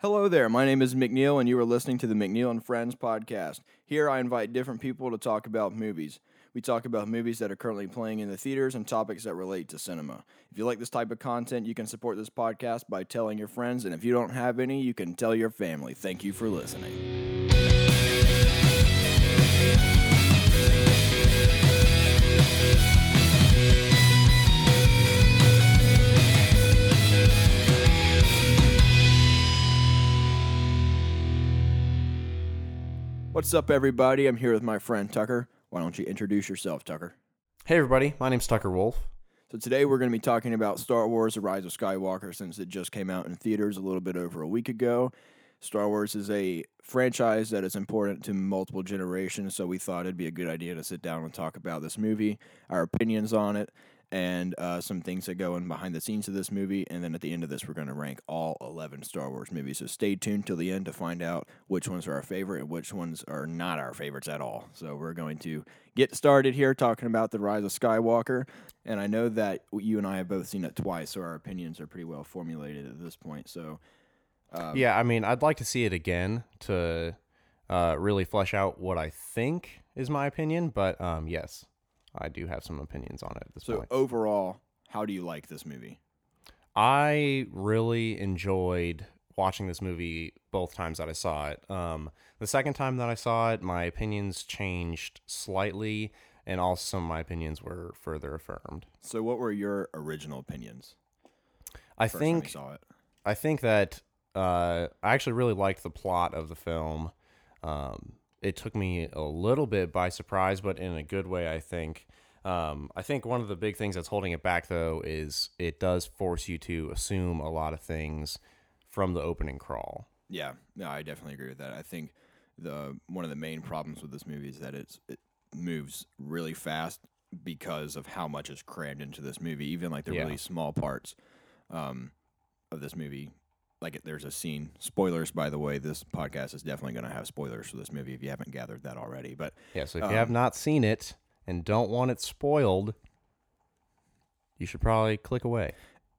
Hello there. My name is McNeil, and you are listening to the McNeil and Friends podcast. Here, I invite different people to talk about movies. We talk about movies that are currently playing in the theaters and topics that relate to cinema. If you like this type of content, you can support this podcast by telling your friends, and if you don't have any, you can tell your family. Thank you for listening. What's up, everybody? I'm here with my friend Tucker. Why don't you introduce yourself, Tucker? Hey everybody, my name's Tucker Wulff. So today we're going to be talking about Star Wars: The Rise of Skywalker since it just came out in theaters a little bit over a week ago. Star Wars is a franchise that is important to multiple generations, so we thought it'd be a good idea to sit down and talk about this movie, our opinions on it, and uh, some things that go in behind the scenes of this movie. And then at the end of this, we're going to rank all 11 Star Wars movies. So stay tuned till the end to find out which ones are our favorite and which ones are not our favorites at all. So we're going to get started here talking about The Rise of Skywalker. And I know that you and I have both seen it twice, so our opinions are pretty well formulated at this point. So Um, yeah, I mean, I'd like to see it again to uh, really flesh out what I think is my opinion. But um, yes, I do have some opinions on it at this So point. overall, how do you like this movie? I really enjoyed watching this movie both times that I saw it. Um, the second time that I saw it, my opinions changed slightly, and also my opinions were further affirmed. So what were your original opinions? I first time you think saw it. I think that uh, I actually really liked the plot of the film. Um, it took me a little bit by surprise, but in a good way, I think. Um, I think one of the big things that's holding it back, though, is it does force you to assume a lot of things from the opening crawl. Yeah, no, I definitely agree with that. I think the one of the main problems with this movie is that it's it moves really fast because of how much is crammed into this movie. Even like the Yeah. really small parts um, of this movie. Like there's a scene. Spoilers, by the way. This podcast is definitely going to have spoilers for this movie if you haven't gathered that already. But Yeah, so if you have Um, not seen it and don't want it spoiled, you should probably click away.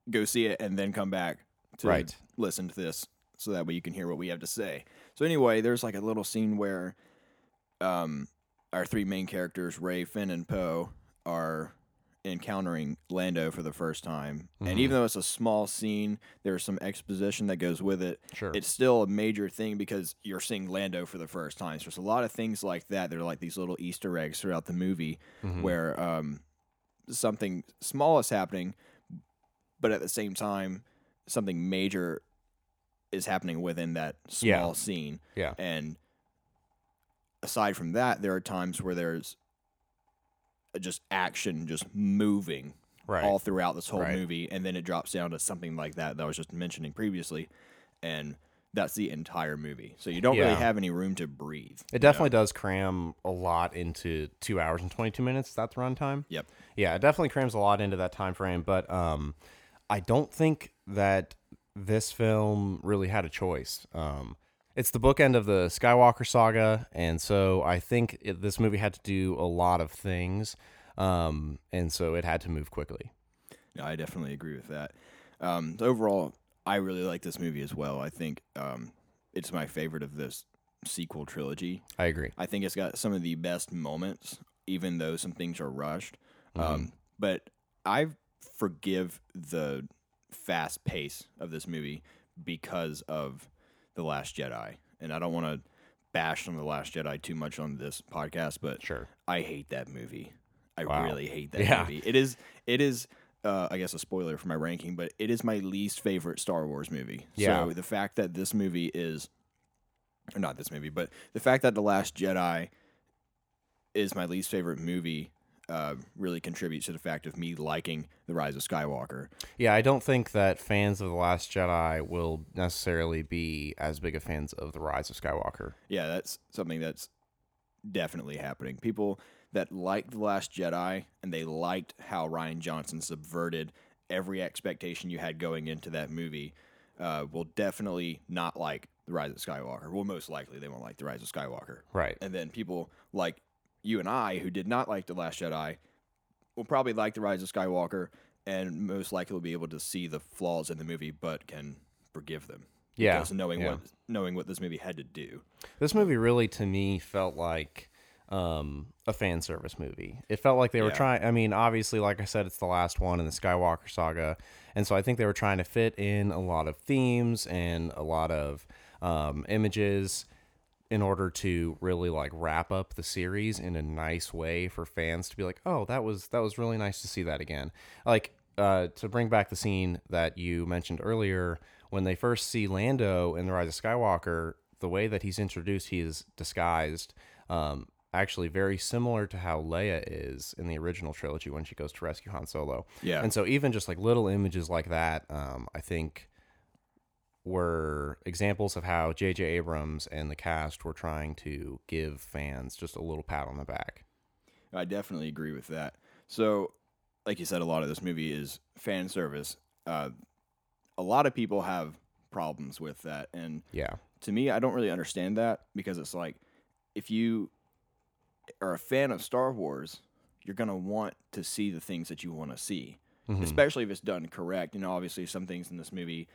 go see it and then come back to Right. listen to this so that way you can hear what we have to say. So anyway, there's like a little scene where um our three main characters, Rey, Finn, and Poe, are encountering Lando for the first time. And Mhm. even though it's a small scene, there's some exposition that goes with it. Sure. It's still a major thing because you're seeing Lando for the first time. So there's a lot of things like that. They're like these little Easter eggs throughout the movie Mhm. where um, something small is happening, but at the same time, something major is happening within that small Yeah. scene. yeah. And aside from that, there are times where there's just action just moving Right. all throughout this whole Right. movie, and then it drops down to something like that that I was just mentioning previously, and that's the entire movie. So you don't really have any room to breathe. It definitely does cram a lot into two hours and twenty two minutes. That's runtime. Yep. Yeah, it definitely crams a lot into that time frame. But um, I don't think that this film really had a choice. Um, it's the bookend of the Skywalker saga, and so I think it, this movie had to do a lot of things, um, and so it had to move quickly. Yeah, I definitely agree with that. Um, overall, I really like this movie as well. I think um, it's my favorite of this sequel trilogy. I agree. I think it's got some of the best moments, even though some things are rushed. Mm-hmm. Um, but I forgive the fast pace of this movie because of The Last Jedi. And I don't want to bash on The Last Jedi too much on this podcast, but Sure. I hate that movie. I Wow. really hate that Yeah. movie. It is it is uh, I guess a spoiler for my ranking, but it is my least favorite Star Wars movie. Yeah. So the fact that this movie is or not this movie, but the fact that The Last Jedi is my least favorite movie uh, really contributes to the fact of me liking The Rise of Skywalker. Yeah, I don't think that fans of The Last Jedi will necessarily be as big of fans of The Rise of Skywalker. Yeah, that's something that's definitely happening. People that liked The Last Jedi and they liked how Rian Johnson subverted every expectation you had going into that movie uh, will definitely not like The Rise of Skywalker. Well, most likely they won't like The Rise of Skywalker. Right. And then people like you and I, who did not like The Last Jedi, will probably like The Rise of Skywalker and most likely will be able to see the flaws in the movie, but can forgive them. Yeah, because knowing yeah. what knowing what this movie had to do. This movie really, to me, felt like um, a fan service movie. It felt like they were Yeah. trying. I mean, obviously, like I said, it's the last one in the Skywalker saga, and so I think they were trying to fit in a lot of themes and a lot of um, images in order to really like wrap up the series in a nice way for fans to be like, oh, that was that was really nice to see that again. Like uh, to bring back the scene that you mentioned earlier when they first see Lando in the Rise of Skywalker, the way that he's introduced, he is disguised. Um, actually, very similar to how Leia is in the original trilogy when she goes to rescue Han Solo. Yeah. And so even just like little images like that, um, I think were examples of how J.J. Abrams and the cast were trying to give fans just a little pat on the back. I definitely agree with that. So, like you said, a lot of this movie is fan service. Uh, a lot of people have problems with that, and Yeah. to me, I don't really understand that because it's like if you are a fan of Star Wars, you're gonna want to see the things that you want to see, Mhm. especially if it's done correct. You know, obviously, some things in this movie,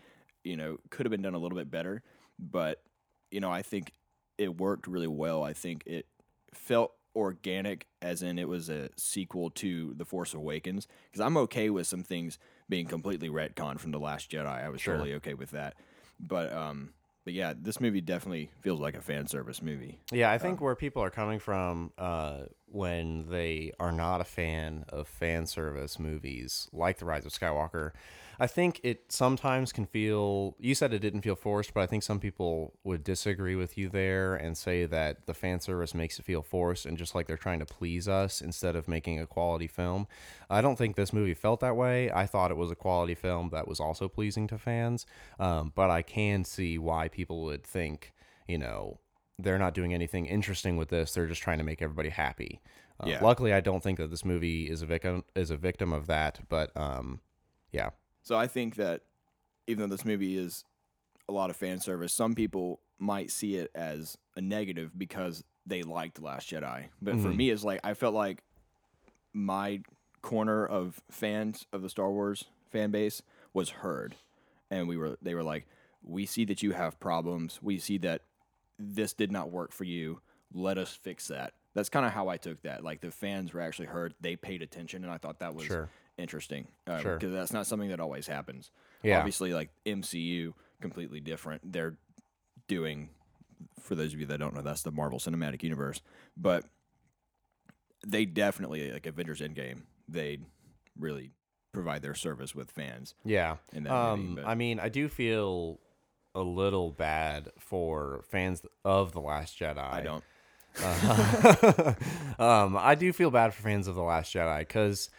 you know, could have been done a little bit better, but you know, I think it worked really well. I think it felt organic, as in it was a sequel to The Force Awakens. Because I'm okay with some things being completely retconned from The Last Jedi. I was Sure. totally okay with that. But um, but yeah, this movie definitely feels like a fan service movie. Yeah, I think where people are coming from uh, when they are not a fan of fan service movies like The Rise of Skywalker, I think it sometimes can feel. You said it didn't feel forced, but I think some people would disagree with you there and say that the fan service makes it feel forced and just like they're trying to please us instead of making a quality film. I don't think this movie felt that way. I thought it was a quality film that was also pleasing to fans, um, but I can see why people would think, you know, they're not doing anything interesting with this. They're just trying to make everybody happy. Uh, Yeah. Luckily, I don't think that this movie is a victim is a victim of that. But um, yeah, So I think that even though this movie is a lot of fan service, some people might see it as a negative because they liked Last Jedi. But for Mhm. me, it's like I felt like my corner of fans of the Star Wars fan base was heard, and we were they were like, "We see that you have problems. We see that this did not work for you. Let us fix that." That's kind of how I took that. Like the fans were actually heard. They paid attention, and I thought that was Sure. Interesting. Uh, Sure. Because that's not something that always happens. Yeah. Obviously, like MCU, completely different. They're doing, for those of you that don't know, that's the Marvel Cinematic Universe. But they definitely, like Avengers Endgame, they really provide their service with fans yeah. in that Um, movie. I mean, I do feel a little bad for fans of the Last Jedi. I don't. Uh, um, I do feel bad for fans of The Last Jedi because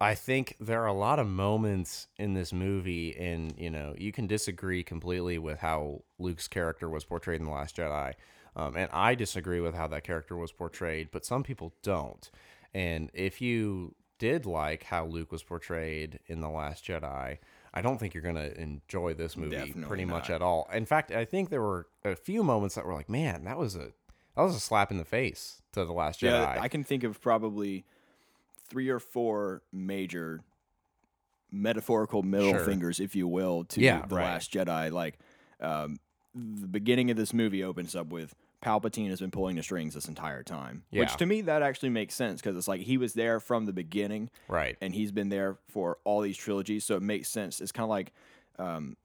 I think there are a lot of moments in this movie, and you know, you can disagree completely with how Luke's character was portrayed in The Last Jedi. Um, and I disagree with how that character was portrayed, but some people don't. And if you did like how Luke was portrayed in The Last Jedi, I don't think you're going to enjoy this movie Definitely pretty much at all. In fact, I think there were a few moments that were like, man, that was a that was a slap in the face to the Last Jedi. Yeah, I can think of probably three or four major metaphorical middle Sure. fingers, if you will, to Yeah, the right. Last Jedi. Like um, the beginning of this movie opens up with Palpatine has been pulling the strings this entire time, Yeah. which to me that actually makes sense because it's like he was there from the beginning right. and he's been there for all these trilogies, so it makes sense. It's kind of like um,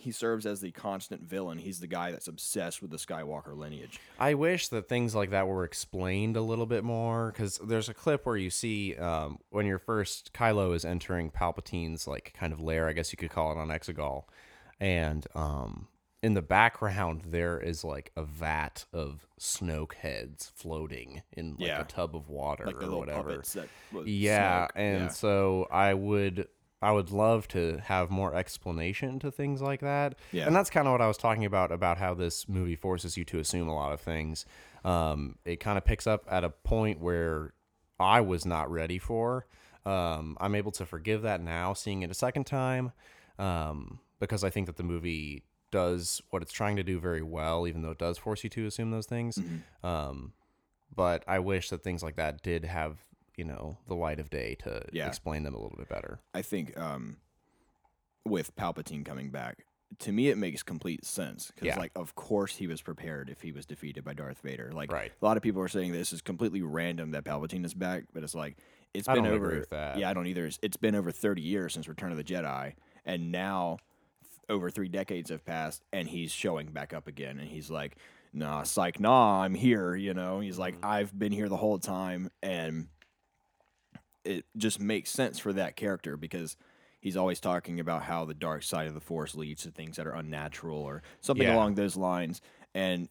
he serves as the constant villain. He's the guy that's obsessed with the Skywalker lineage. I wish that things like that were explained a little bit more because there's a clip where you see um, when you're first Kylo is entering Palpatine's like kind of lair, I guess you could call it on Exegol, and um, in the background there is like a vat of Snoke heads floating in like Yeah. a tub of water Like or whatever. Yeah, Snoke. and Yeah. so I would I would love to have more explanation to things like that. Yeah. And that's kind of what I was talking about about how this movie forces you to assume a lot of things. Um, it kind of picks up at a point where I was not ready for. Um, I'm able to forgive that now, seeing it a second time, um, because I think that the movie does what it's trying to do very well, even though it does force you to assume those things. Mm-hmm. Um, but I wish that things like that did have, you know, the light of day to Yeah. explain them a little bit better. I think um, with Palpatine coming back, to me it makes complete sense because Yeah. like of course he was prepared if he was defeated by Darth Vader. Like Right. a lot of people are saying this is completely random that Palpatine is back, but it's like it's I been over. agree with that. Yeah, I don't either. It's- It's been over thirty years since Return of the Jedi, and now over three decades have passed, and he's showing back up again, and he's like, "Nah, psych, nah, I'm here." You know, he's like, Mm-hmm. "I've been here the whole time," and it just makes sense for that character because he's always talking about how the dark side of the force leads to things that are unnatural or something Yeah. along those lines and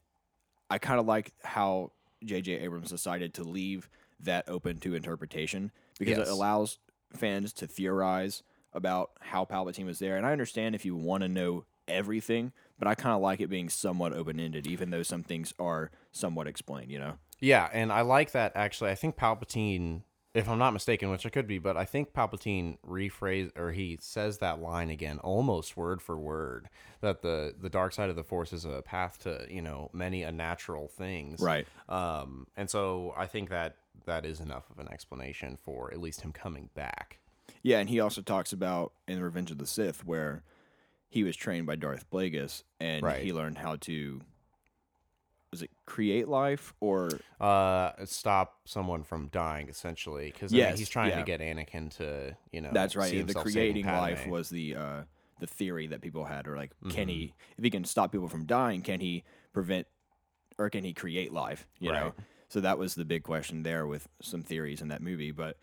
i kind of like how jj abrams decided to leave that open to interpretation because Yes. it allows fans to theorize about how palpatine was there and i understand if you want to know everything but i kind of like it being somewhat open-ended even though some things are somewhat explained you know Yeah, and I like that actually. I think Palpatine, if I'm not mistaken, which I could be, but I think Palpatine rephrase or he says that line again, almost word for word, that the the dark side of the Force is a path to you know many unnatural things. right Um, and so I think that that is enough of an explanation for at least him coming back. Yeah, and he also talks about in Revenge of the Sith where he was trained by Darth Plagueis and Right. he learned how to was it create life or Uh, stop someone from dying essentially, because I mean, he's trying yeah. to get Anakin to you know. that's right the creating life was the uh the theory that people had or like can Mm-hmm. he if he can stop people from dying can he prevent or can he create life you know so that was the big question there with some theories in that movie but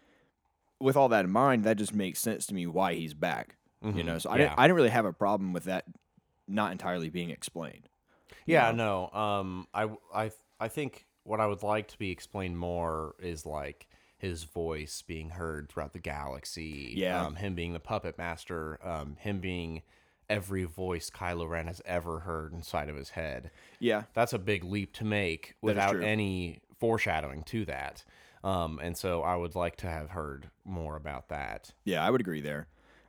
with all that in mind that just makes sense to me why he's back you Mhm. know so I, Yeah. didn't, I didn't really have a problem with that not entirely being explained Yeah, know? no. Um, I, I, I think what I would like to be explained more is like his voice being heard throughout the galaxy. Yeah. Um, him being the puppet master. Um, him being every voice Kylo Ren has ever heard inside of his head. yeah That's a big leap to make without any foreshadowing to that. Um, and so I would like to have heard more about that. Yeah, I would agree there.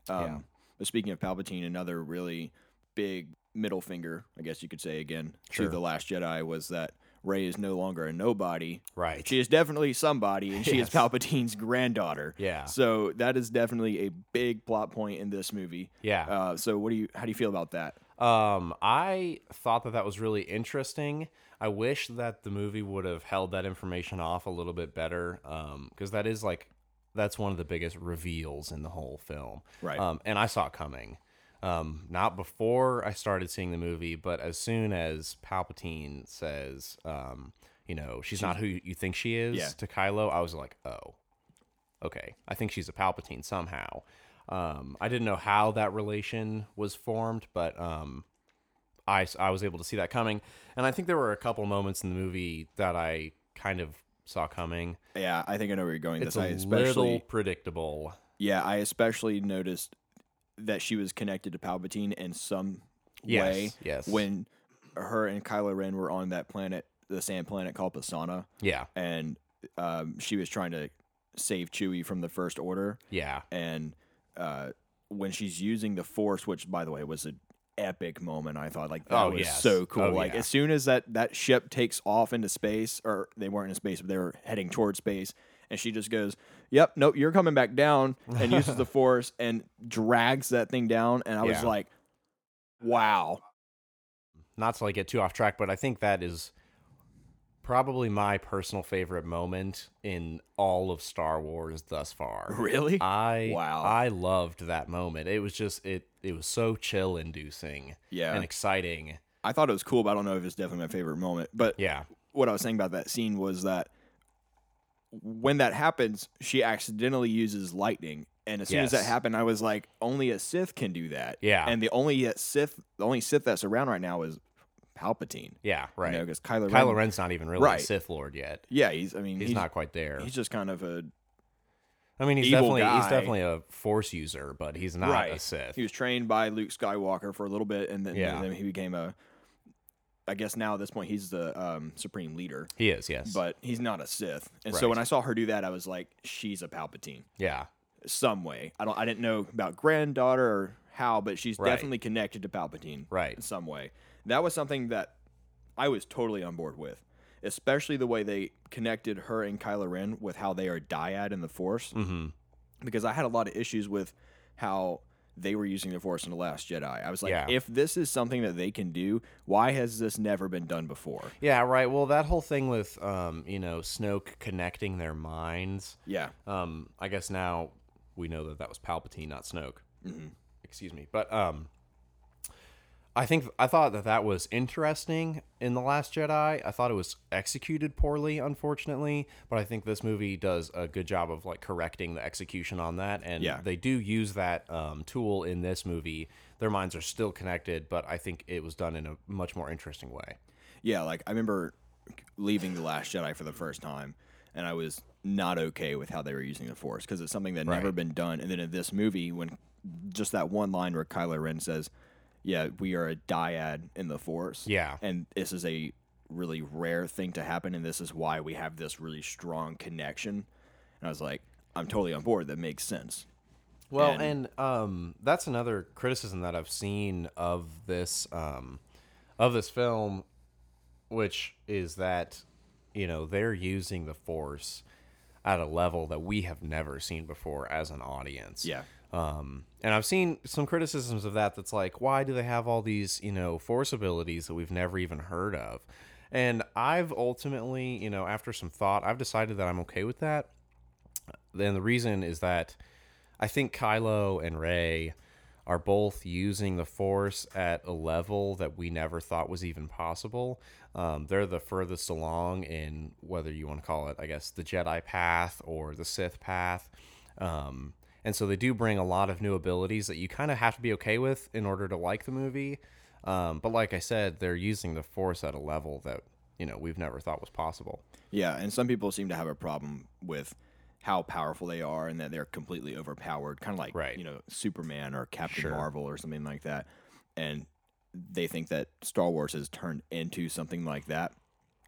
Um, Yeah. But speaking of Palpatine, another really big middle finger, I guess you could say again, Sure. to the Last Jedi was that Rey is no longer a nobody. Right. She is definitely somebody, and she is Palpatine's granddaughter. Yeah. So that is definitely a big plot point in this movie. Yeah. Uh, so what do you? How do you feel about that? Um, I thought that that was really interesting. I wish that the movie would have held that information off a little bit better, um, because that is like that's one of the biggest reveals in the whole film. Right. Um, and I saw it coming. Um, not before I started seeing the movie, but as soon as Palpatine says, um, you know, she's, not who you think she is Yeah. to Kylo, I was like, oh, okay, I think she's a Palpatine somehow. Um, I didn't know how that relation was formed, but um, I, I was able to see that coming. And I think there were a couple moments in the movie that I kind of saw coming. Yeah, I think I know where you're going. It's this. I a especially, little predictable. yeah, I especially noticed that she was connected to Palpatine in some Yes, way. yes. When her and Kylo Ren were on that planet, the sand planet called Pasaana, Yeah, and um, she was trying to save Chewie from the First Order, yeah, and uh, when she's using the Force, which by the way was an epic moment, I thought like that Oh, was yes. so cool. Oh, like yeah. as soon as that that ship takes off into space, or they weren't in space, but they were heading towards space. And she just goes, "Yep, nope, you're coming back down," and uses the force and drags that thing down. And I was Yeah. like, "Wow, not to like get too off track, but I think that is probably my personal favorite moment in all of Star Wars thus far. really?" I Wow. I loved that moment. It was just it it was so chill inducing yeah, and exciting. I thought it was cool, but I don't know if it's definitely my favorite moment. But Yeah. what I was saying about that scene was that when that happens, she accidentally uses lightning. And as soon as that happened, I was like, only a Sith can do that. Yeah. And the only uh, Sith, the only Sith that's around right now is Palpatine. Yeah, right. You know, because Kylo, Kylo Ren, Ren's not even really Right. a Sith Lord yet. Yeah, he's. I mean, He's, not quite there. He's just kind of a I mean, he's definitely he's definitely a Force user, but he's not a Sith. He was trained by Luke Skywalker for a little bit, and then, Yeah. then he became a. I guess now at this point he's the um, supreme leader, He is, yes. but he's not a Sith. And so when I saw her do that, I was like, she's a Palpatine. yeah, some way. I don't. I didn't know about granddaughter or how, but she's Right. definitely connected to Palpatine, Right. In some way. That was something that I was totally on board with, especially the way they connected her and Kylo Ren with how they are dyad in the Force. hmm Because I had a lot of issues with how they were using the Force in the Last Jedi. I was like, Yeah. if this is something that they can do, why has this never been done before? Yeah, right. Well, that whole thing with um, you know, Snoke connecting their minds. Yeah, Um, I guess now we know that that was Palpatine, not Snoke. Excuse me, but um, I think I thought that that was interesting in the Last Jedi. I thought it was executed poorly, unfortunately, but I think this movie does a good job of like correcting the execution on that, and Yeah. they do use that um, tool in this movie. Their minds are still connected, but I think it was done in a much more interesting way. yeah. Like I remember leaving the Last Jedi for the first time, and I was not okay with how they were using the Force because it's something that had never been done. And then in this movie, when just that one line where Kylo Ren says, "Yeah, we are a dyad in the Force," Yeah. and this is a really rare thing to happen, and this is why we have this really strong connection. And I was like, I'm totally on board. That makes sense. Well, And- and, um, that's another criticism that I've seen of this um, of this film, which is that you know they're using the Force at a level that we have never seen before as an audience. Yeah. Um, and I've seen some criticisms of that. That's like, why do they have all these, you know, force abilities that we've never even heard of? And I've ultimately, you know, after some thought, I've decided that I'm okay with that. Then the reason is that I think Kylo and Rey are both using the Force at a level that we never thought was even possible. Um, they're the furthest along in whether you want to call it, I guess, the Jedi path or the Sith path. Um, and so they do bring a lot of new abilities that you kind of have to be okay with in order to like the movie. Um, but like I said, they're using the Force at a level that you know we've never thought was possible. Yeah, and some people seem to have a problem with how powerful they are and that they're completely overpowered, kind of like Right. you know Superman or Captain Sure. Marvel or something like that. And they think that Star Wars has turned into something like that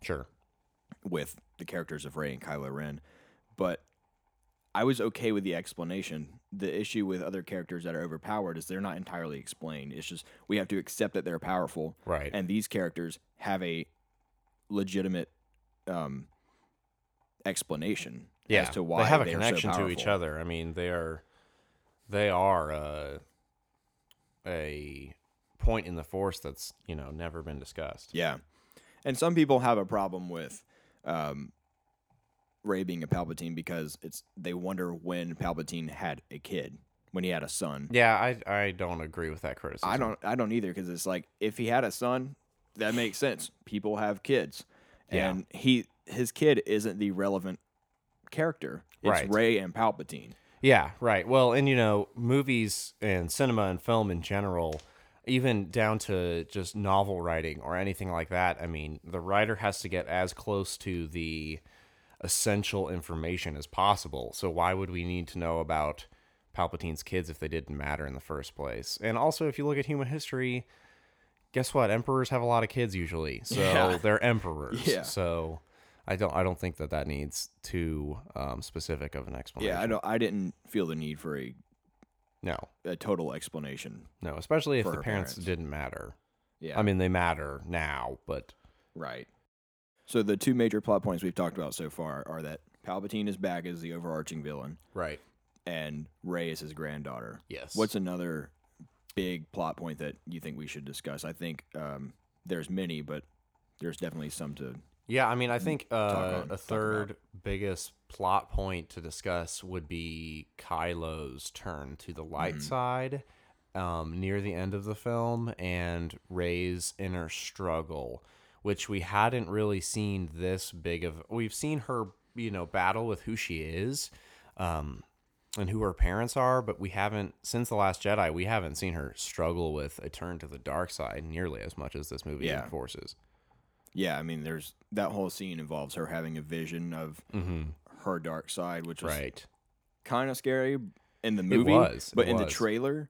Sure. with the characters of Rey and Kylo Ren. But I was okay with the explanation. The issue with other characters that are overpowered is they're not entirely explained. It's just we have to accept that they're powerful, Right. and these characters have a legitimate um, explanation yeah, as to why they have a they are so connection to each other. I mean, they are they are uh, a point in the Force that's you know never been discussed. Yeah, and some people have a problem with um, Rey being a Palpatine because it's they wonder when Palpatine had a kid, when he had a son. Yeah, I I don't agree with that criticism. I don't I don't either because it's like if he had a son, that makes sense. People have kids, Yeah. and he his kid isn't the relevant character. It's Right. Rey and Palpatine. Yeah, right. Well, and you know, movies and cinema and film in general, even down to just novel writing or anything like that, I mean, the writer has to get as close to the essential information as possible. So why would we need to know about Palpatine's kids if they didn't matter in the first place? And also, if you look at human history, guess what? Emperors have a lot of kids usually. So Yeah. they're emperors. Yeah. So I don't I don't think that that needs too um, specific of an explanation. Yeah, I don't. I didn't feel the need for a, No. a total explanation. No, especially if the parents, parents. didn't matter. Yeah, I mean, they matter now, but Right. So the two major plot points we've talked about so far are that Palpatine is back as the overarching villain, right. and Rey is his granddaughter. Yes. What's another big plot point that you think we should discuss? I think um, there's many, but there's definitely some to. Yeah, I mean, I think uh, on- a talk third biggest plot point to discuss would be Kylo's turn to the light Mm-hmm. side um, near the end of the film and Rey's inner struggle, which we hadn't really seen this big of. We've seen her, you know, battle with who she is. Um, and who her parents are, but we haven't since the Last Jedi. We haven't seen her struggle with a turn to the dark side nearly as much as this movie Yeah. enforces. Yeah, I mean, there's that whole scene involves her having a vision of Mm-hmm. her dark side, which was Right. kind of scary in the movie. was, but in the trailer,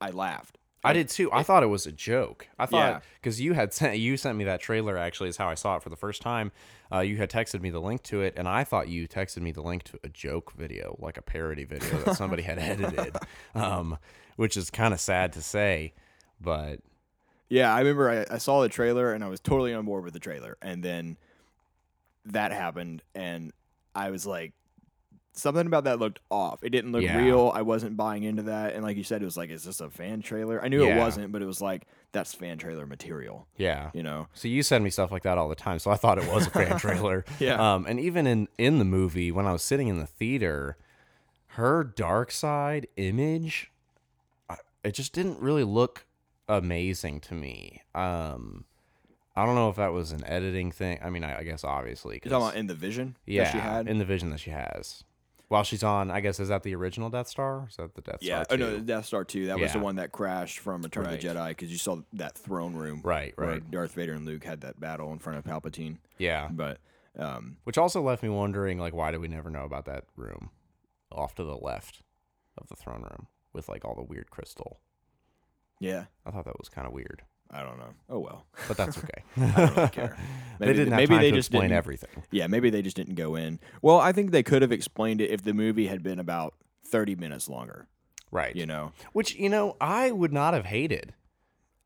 I laughed. I did too. I thought it was a joke. I thought because you had sent you sent me that trailer. Actually, is how I saw it for the first time. Uh, you had texted me the link to it, and I thought you texted me the link to a joke video, like a parody video that somebody had edited, um, which is kind of sad to say, but Yeah, I remember I, I saw the trailer and I was totally on board with the trailer, and then that happened, and I was like, something about that looked off. It didn't look Yeah. real. I wasn't buying into that. And like you said, it was like, is this a fan trailer? I knew it wasn't, but it was like that's fan trailer material. Yeah. You know? So you send me stuff like that all the time, so I thought it was a fan trailer. Yeah. Um, and even in in the movie, when I was sitting in the theater, her dark side image, I- it just didn't really look amazing to me. Um, I don't know if that was an editing thing. I mean, I, I guess obviously. You're talking 'cause- about in the vision yeah, that she had. in the vision that she has. While she's on, I guess is that the original Death Star? Is that the Death yeah. Star? Oh no, the Death Star two. That was the one that crashed from Return Right. of the Jedi because you saw that throne room. Right, Where right. Darth Vader and Luke had that battle in front of Palpatine. yeah. But um, Which also left me wondering, like, why did we never know about that room off to the left of the throne room with like all the weird crystal? yeah, I thought that was kind of weird, I don't know. Oh well. but that's okay. I don't really care. they didn't have maybe time they to just explain didn't- everything. Yeah, maybe they just didn't go in. Well, I think they could have explained it if the movie had been about 30 minutes longer, Right. you know. Which, you know, I would not have hated.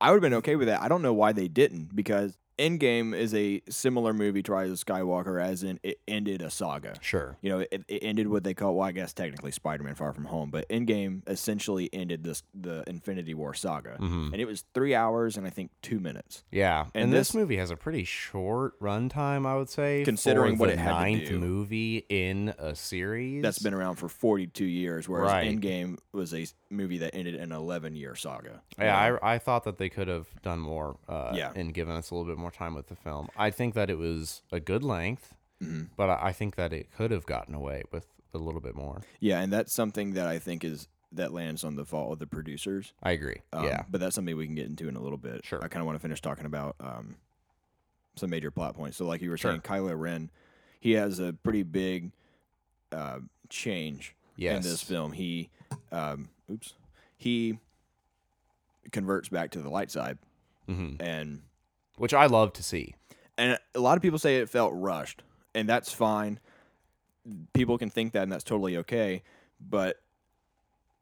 I would have been okay with that. I don't know why they didn't because Endgame is a similar movie to Rise of Skywalker as in it ended a saga. Sure. You know, it, it ended what they call well, I guess technically Spider-Man Far From Home, but Endgame essentially ended this the Infinity War saga. Mhm. And it was 3 hours and I think 2 minutes. Yeah. And, And this, this- movie has a pretty short runtime, I would say. Considering what it had to ninth do. movie in a series. That's been around for 42 years whereas Right. Endgame was a movie that ended an 11-year saga. Yeah, I, I thought that they could have done more uh, Yeah. and given us a little bit more time with the film. I think that it was a good length, Mhm. but I, I think that it could have gotten away with a little bit more. Yeah, and that's something that I think is that lands on the fault of the producers. I agree. Um, yeah. but that's something we can get into in a little bit. Sure. I kind of want to finish talking about um, some major plot points. So, like you were Sure. saying, Kylo Ren, he has a pretty big uh, change Yes. in this film. He, um, oops, he converts back to the light side, hmm and Which I love to see. and a lot of people say it felt rushed, and that's fine. People can think that, and that's totally okay. But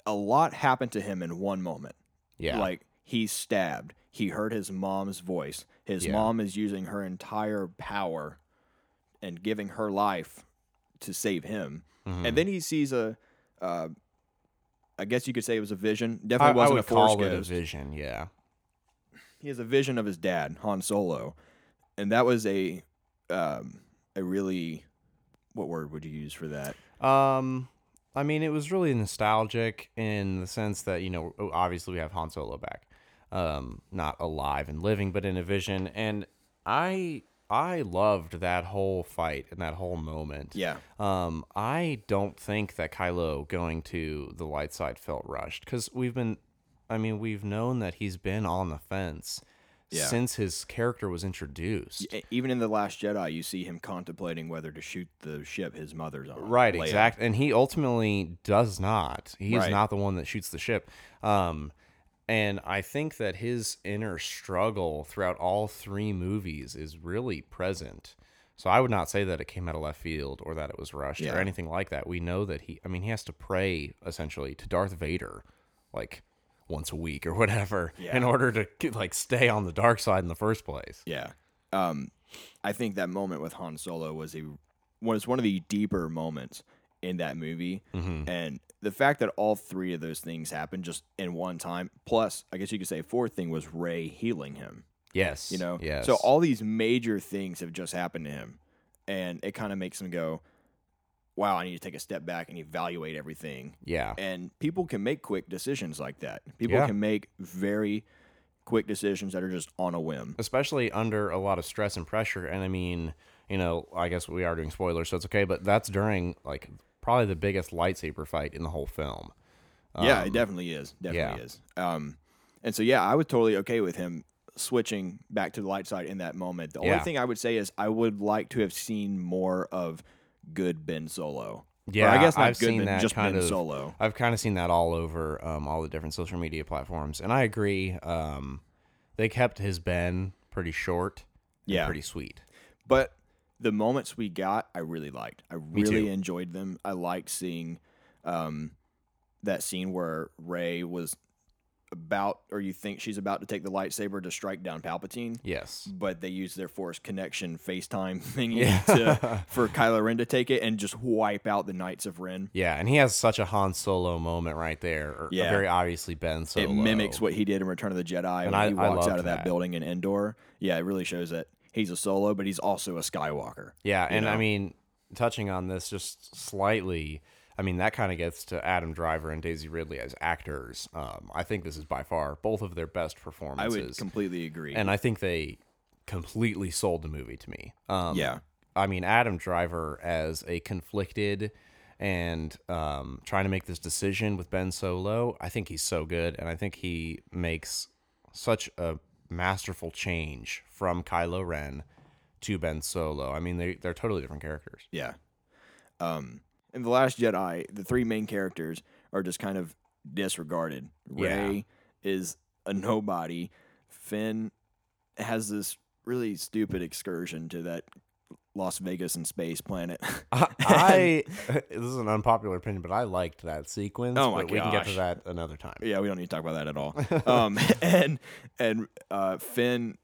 a lot happened to him in one moment. Yeah. Like he's stabbed. He heard his mom's voice. His Yeah. mom is using her entire power and giving her life to save him. Mhm. And then he sees a, uh, I guess you could say it was a vision. Definitely I wasn't would a force call it a vision. Yeah. He has a vision of his dad, Han Solo, and that was a, um, a really, what word would you use for that? Um, I mean, it was really nostalgic in the sense that you know, obviously we have Han Solo back, um, not alive and living, but in a vision, and I I loved that whole fight and that whole moment. Yeah. Um, I don't think that Kylo going to the light side felt rushed because we've been, I mean, we've known that he's been on the fence Yeah. since his character was introduced. Even in the Last Jedi, you see him contemplating whether to shoot the ship his mother's on. Right, Leia. exact. And he ultimately does not. He is not the one that shoots the ship. Um, and I think that his inner struggle throughout all three movies is really present. So I would not say that it came out of left field or that it was rushed Yeah. or anything like that. We know that he, I mean, he has to pray essentially to Darth Vader, like once a week or whatever, Yeah. in order to like stay on the dark side in the first place. Yeah. Um, I think that moment with Han Solo was a was one of the deeper moments in that movie, Mm-hmm. and the fact that all three of those things happened just in one time. Plus, I guess you could say fourth thing was Rey healing him. Yes. You know, Yes. So all these major things have just happened to him, and it kind of makes him go, "Wow, I need to take a step back and evaluate everything." yeah. And people can make quick decisions like that. People Yeah. can make very quick decisions that are just on a whim. especially under a lot of stress and pressure. And I mean, you know, I guess we are doing spoilers, so it's okay. But that's during like probably the biggest lightsaber fight in the whole film. yeah, Um, it definitely is. Definitely yeah. is. Um, and so yeah, I was totally okay with him switching back to the light side in that moment. The Yeah. only thing I would say is I would like to have seen more of good Ben Solo. Or Yeah, I guess not I've good seen that just kind Ben of- Solo. I've kind of seen that all over um, all the different social media platforms, and I agree. Um, they kept his Ben pretty short, and Yeah. pretty sweet. But the moments we got, I really liked. I really enjoyed them. I liked seeing um, that scene where Rey was about or you think she's about to take the lightsaber to strike down Palpatine. Yes. But they use their Force connection FaceTime thingy to, for Kylo Ren to take it and just wipe out the Knights of Ren. Yeah, and he has such a Han Solo moment right there. Or Yeah. very obviously Ben Solo. It mimics what he did in Return of the Jedi when I- he walks out of that, that. building in Endor. Yeah, it really shows that he's a Solo, but he's also a Skywalker. Yeah, and I mean, touching on this just slightly, I mean that kind of gets to Adam Driver and Daisy Ridley as actors. Um, I think this is by far both of their best performances. I would completely agree. and I think they completely sold the movie to me. Um, yeah, I mean, Adam Driver as a conflicted and um, trying to make this decision with Ben Solo, I think he's so good, and I think he makes such a masterful change from Kylo Ren to Ben Solo. I mean, they they're totally different characters. yeah. Um, in the Last Jedi, the three main characters are just kind of disregarded. Yeah. Rey is a nobody. Finn has this really stupid excursion to that Las Vegas and space planet. I this is an unpopular opinion, but I liked that sequence. Oh my but we can get to that another time. Yeah, we don't need to talk about that at all. um, and and uh, Finn,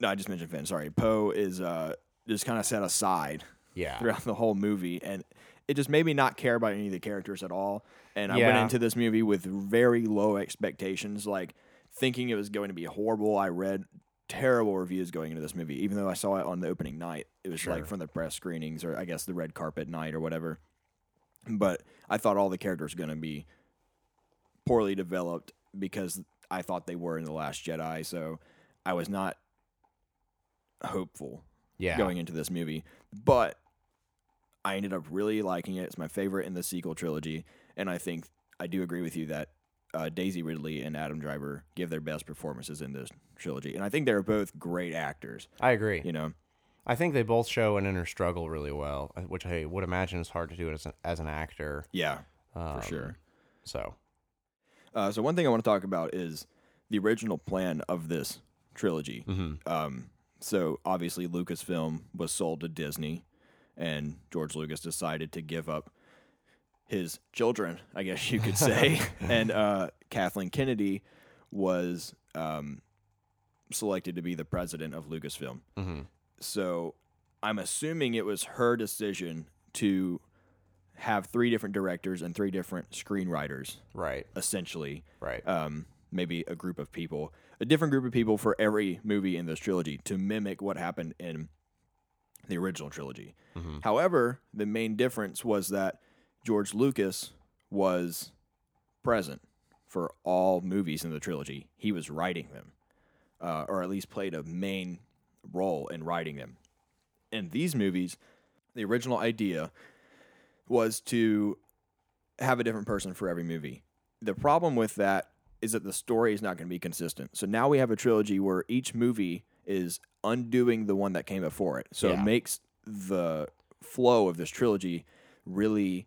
no, I just mentioned Finn. Sorry, Poe is uh, just kind of set aside Yeah, throughout the whole movie, and it just made me not care about any of the characters at all. And I went Yeah. into this movie with very low expectations, like thinking it was going to be horrible. I read terrible reviews going into this movie, even though I saw it on the opening night. It was Sure. like from the press screenings, or I guess the red carpet night, or whatever. But I thought all the characters were going to be poorly developed because I thought they were in the Last Jedi. So I was not hopeful yeah. going into this movie. But I ended up really liking it. It's my favorite in the sequel trilogy, and I think I do agree with you that uh, Daisy Ridley and Adam Driver give their best performances in this trilogy, and I think they're both great actors. I agree. You know, I think they both show an inner struggle really well, uh, which I would imagine is hard to do as an, as an actor. yeah, Um, for sure. So Uh, so one thing I want to talk about is the original plan of this trilogy. mhm. Um, so obviously Lucasfilm was sold to Disney, and George Lucas decided to give up his children, I guess you could say. and uh, Kathleen Kennedy was um, selected to be the president of Lucasfilm. Mhm. So I'm assuming it was her decision to have three different directors and three different screenwriters, right, essentially right. um, maybe a group of people, a different group of people for every movie in this trilogy to mimic what happened in the original trilogy. Mhm. However, the main difference was that George Lucas was present for all movies in the trilogy. He was writing them, uh, or at least played a main role in writing them. In these movies, the original idea was to have a different person for every movie. The problem with that is that the story is not going to be consistent. So now we have a trilogy where each movie is undoing the one that came before it. So Yeah. it makes the flow of this trilogy really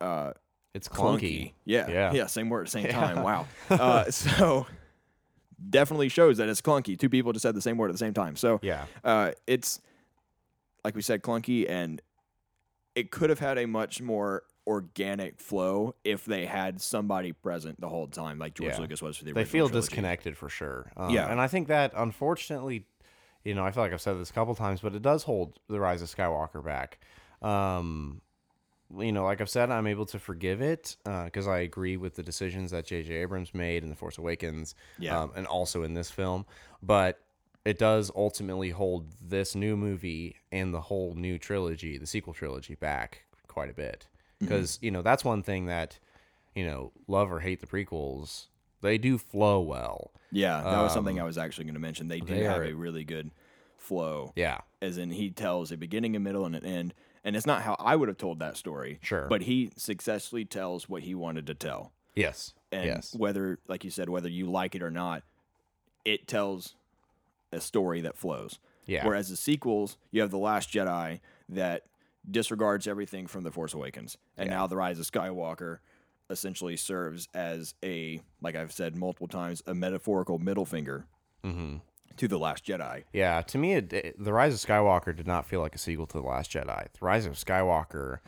uh, It's clunky. clunky. Yeah, Yeah. yeah, same word, at the same Yeah. time. Wow. Uh, so definitely shows that it's clunky. Two people just said the same word at the same time. So Yeah, uh, it's like we said, clunky, and it could have had a much more organic flow if they had somebody present the whole time, like George Yeah. Lucas was for the they feel trilogy. disconnected for sure. Um, Yeah. and I think that unfortunately, you know, I feel like I've said this a couple times, but it does hold the Rise of Skywalker back. Um, you know, like I've said, I'm able to forgive it because I agree with the decisions that J.J. Abrams made in The Force Awakens, Yeah. um, and also in this film. But it does ultimately hold this new movie and the whole new trilogy, the sequel trilogy, back quite a bit. Mm-hmm. Because you know that's one thing that you know love or hate the prequels, they do flow well. Yeah, that was something Um, I was actually going to mention. They do they have are- a really good flow, Yeah, as in he tells a beginning, a middle, and an end. And it's not how I would have told that story. Sure. But he successfully tells what he wanted to tell. yes, And yes, whether, like you said, whether you like it or not, it tells a story that flows. yeah, Whereas the sequels, you have The Last Jedi that disregards everything from The Force Awakens. And Yeah. now The Rise of Skywalker essentially serves as a, like I've said multiple times, a metaphorical middle finger hmm to The Last Jedi. yeah. To me, it, it- the Rise of Skywalker did not feel like a sequel to the Last Jedi. The Rise of Skywalker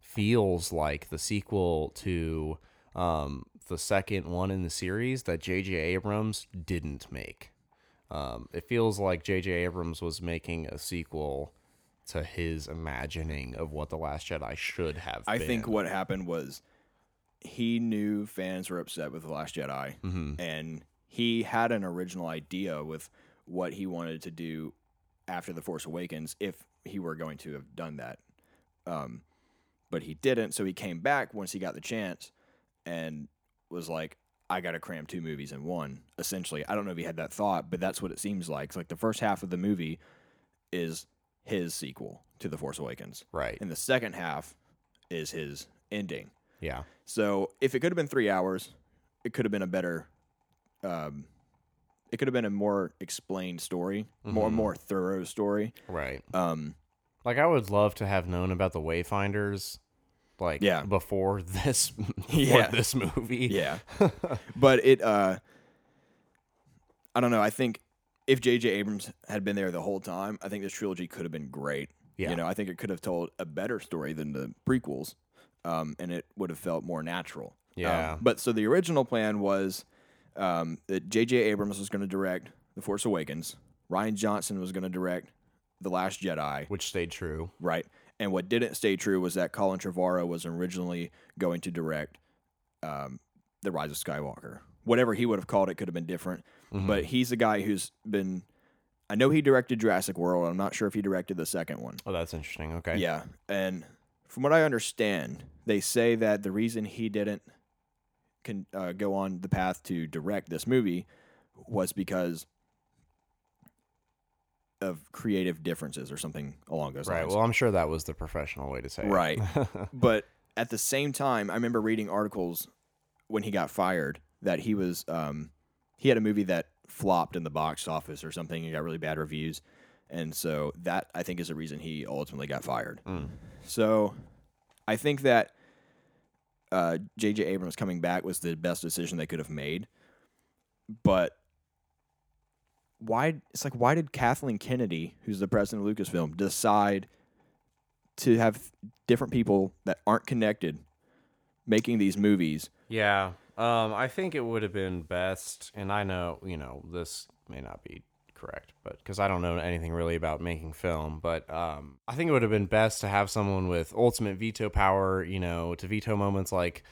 feels like the sequel to um, the second one in the series that J.J. Abrams didn't make. Um, it feels like J.J. Abrams was making a sequel to his imagining of what The Last Jedi should have I been. think what happened was he knew fans were upset with The Last Jedi, Mhm. and he had an original idea with what he wanted to do after The Force Awakens if he were going to have done that. Um, but he didn't, so he came back once he got the chance and was like, I got to cram two movies in one, essentially. I don't know if he had that thought, but that's what it seems like. It's like the first half of the movie is his sequel to The Force Awakens, Right. and the second half is his ending. Yeah. So if it could have been three hours, it could have been a better, um, it could have been a more explained story, more Mhm. more thorough story. Right. Um, Like I would love to have known about the Wayfinders, like Yeah. before this, before Yeah. this movie. yeah, but it, uh, I don't know. I think if J.J. Abrams had been there the whole time, I think this trilogy could have been great. Yeah. You know, I think it could have told a better story than the prequels, um, and it would have felt more natural. Um, Yeah. but so the original plan was um, that J.J. Abrams was going to direct The Force Awakens. Rian Johnson was going to direct The Last Jedi, which stayed true. right? And what didn't stay true was that Colin Trevorrow was originally going to direct um, The Rise of Skywalker. Whatever he would have called it could have been different. Mm-hmm. But he's a guy who's been. I know he directed Jurassic World. I'm not sure if he directed the second one. Oh, that's interesting. Okay. Yeah, and from what I understand, they say that the reason he didn't can uh, go on the path to direct this movie was because of creative differences or something along those Right. lines. Right. Well, I'm sure that was the professional way to say Right. it. Right. but at the same time, I remember reading articles when he got fired that he was um, he had a movie that flopped in the box office or something and got really bad reviews, and so that I think is the reason he ultimately got fired. Mm. So I think that uh, J.J. Abrams coming back was the best decision they could have made, but. Why it's like why did Kathleen Kennedy, who's the president of Lucasfilm, decide to have different people that aren't connected making these movies. Yeah. Um, I think it would have been best, and I know, you know, this may not be correct, but because I don't know anything really about making film, but um, I think it would have been best to have someone with ultimate veto power, you know, to veto moments like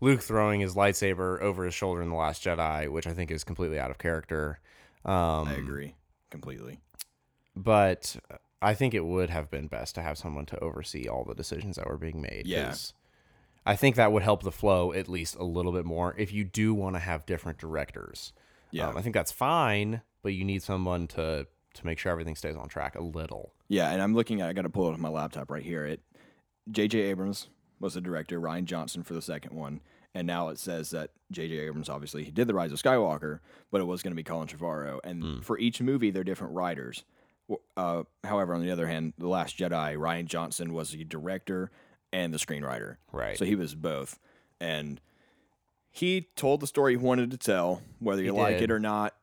Luke throwing his lightsaber over his shoulder in The Last Jedi, which I think is completely out of character. Um, I agree completely. but I think it would have been best to have someone to oversee all the decisions that were being made. Yeah. I think that would help the flow at least a little bit more if you do want to have different directors. Yeah. Um, I think that's fine, but you need someone to to make sure everything stays on track a little. Yeah, and I'm looking at I got to pull it up on my laptop right here. It J.J. Abrams was the director, Rian Johnson for the second one, and now it says that J.J. Abrams obviously he did the Rise of Skywalker, but it was going to be Colin Trevorrow, and for each movie they're different writers. Uh, however, on the other hand, The Last Jedi, Rian Johnson was the director and the screenwriter. Right. So he was both. And he told the story he wanted to tell, whether you He like did. it or not.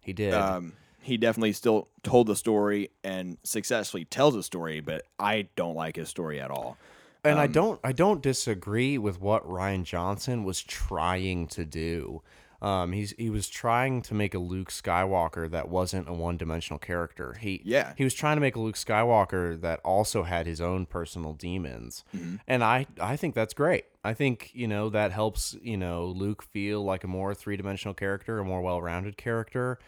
he did. Um, he definitely still told the story and successfully tells the story, but I don't like his story at all. and I um, don't I don't disagree with what Rian Johnson was trying to do. Um, he's he was trying to make a Luke Skywalker that wasn't a one dimensional character. He Yeah. he was trying to make a Luke Skywalker that also had his own personal demons, and I I think that's great. I think you know that helps you know Luke feel like a more three dimensional character, a more well rounded character.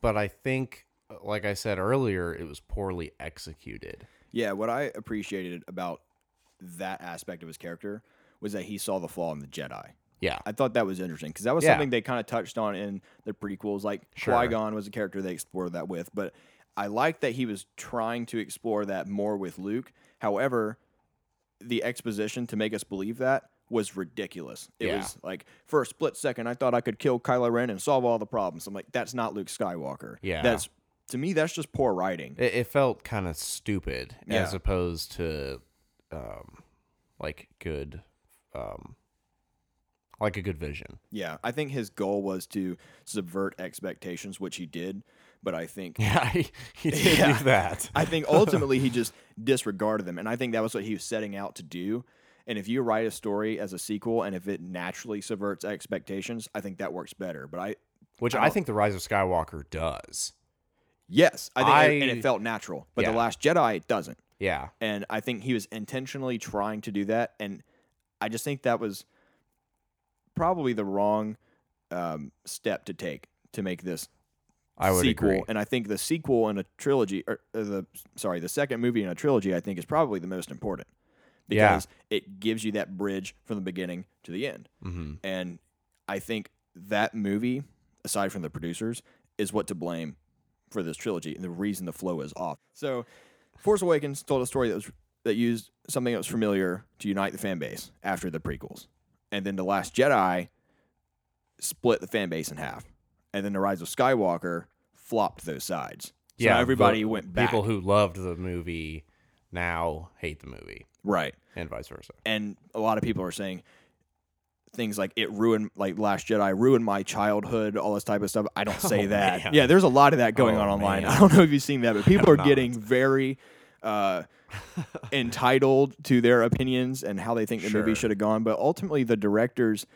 But I think, like I said earlier, it was poorly executed. Yeah, what I appreciated about that aspect of his character was that he saw the flaw in the Jedi. Yeah, I thought that was interesting because that was Yeah. something they kind of touched on in the prequels. Like Sure. Qui Gon was a character they explored that with, but I like that he was trying to explore that more with Luke. However, the exposition to make us believe that was ridiculous. It Yeah. was like for a split second, I thought I could kill Kylo Ren and solve all the problems. I'm like, that's not Luke Skywalker. Yeah. that's to me, that's just poor writing. It, it felt kind of stupid as opposed to um, like good, um, like a good vision. Yeah, I think his goal was to subvert expectations, which he did. But I think Yeah, he, he did Yeah. do that. I think ultimately he just disregarded them, and I think that was what he was setting out to do. And if you write a story as a sequel and if it naturally subverts expectations, I think that works better. But I, Which I I, think The Rise of Skywalker does. yes, I think, it- and it felt natural. But Yeah. The Last Jedi doesn't. Yeah. And I think he was intentionally trying to do that. And I just think that was probably the wrong um, step to take to make this I would sequel. agree. And I think the sequel in a trilogy, or uh, the sorry, the second movie in a trilogy, I think is probably the most important Yeah. because it gives you that bridge from the beginning to the end. hmm And I think that movie, aside from the producers, is what to blame for this trilogy and the reason the flow is off. So, Force Awakens told a story that was that used something that was familiar to unite the fan base after the prequels, and then the Last Jedi split the fan base in half, and then the Rise of Skywalker flopped those sides. So yeah. everybody went back. People who loved the movie now hate the movie, right. and vice versa. and a lot of people are saying things like it ruined like last jedi ruined my childhood all this type of stuff i don't say Oh, that man. yeah there's a lot of that going Oh, on online man. i don't know if you've seen that but people are not. getting very uh entitled to their opinions and how they think the movie Sure. should have gone but ultimately the directors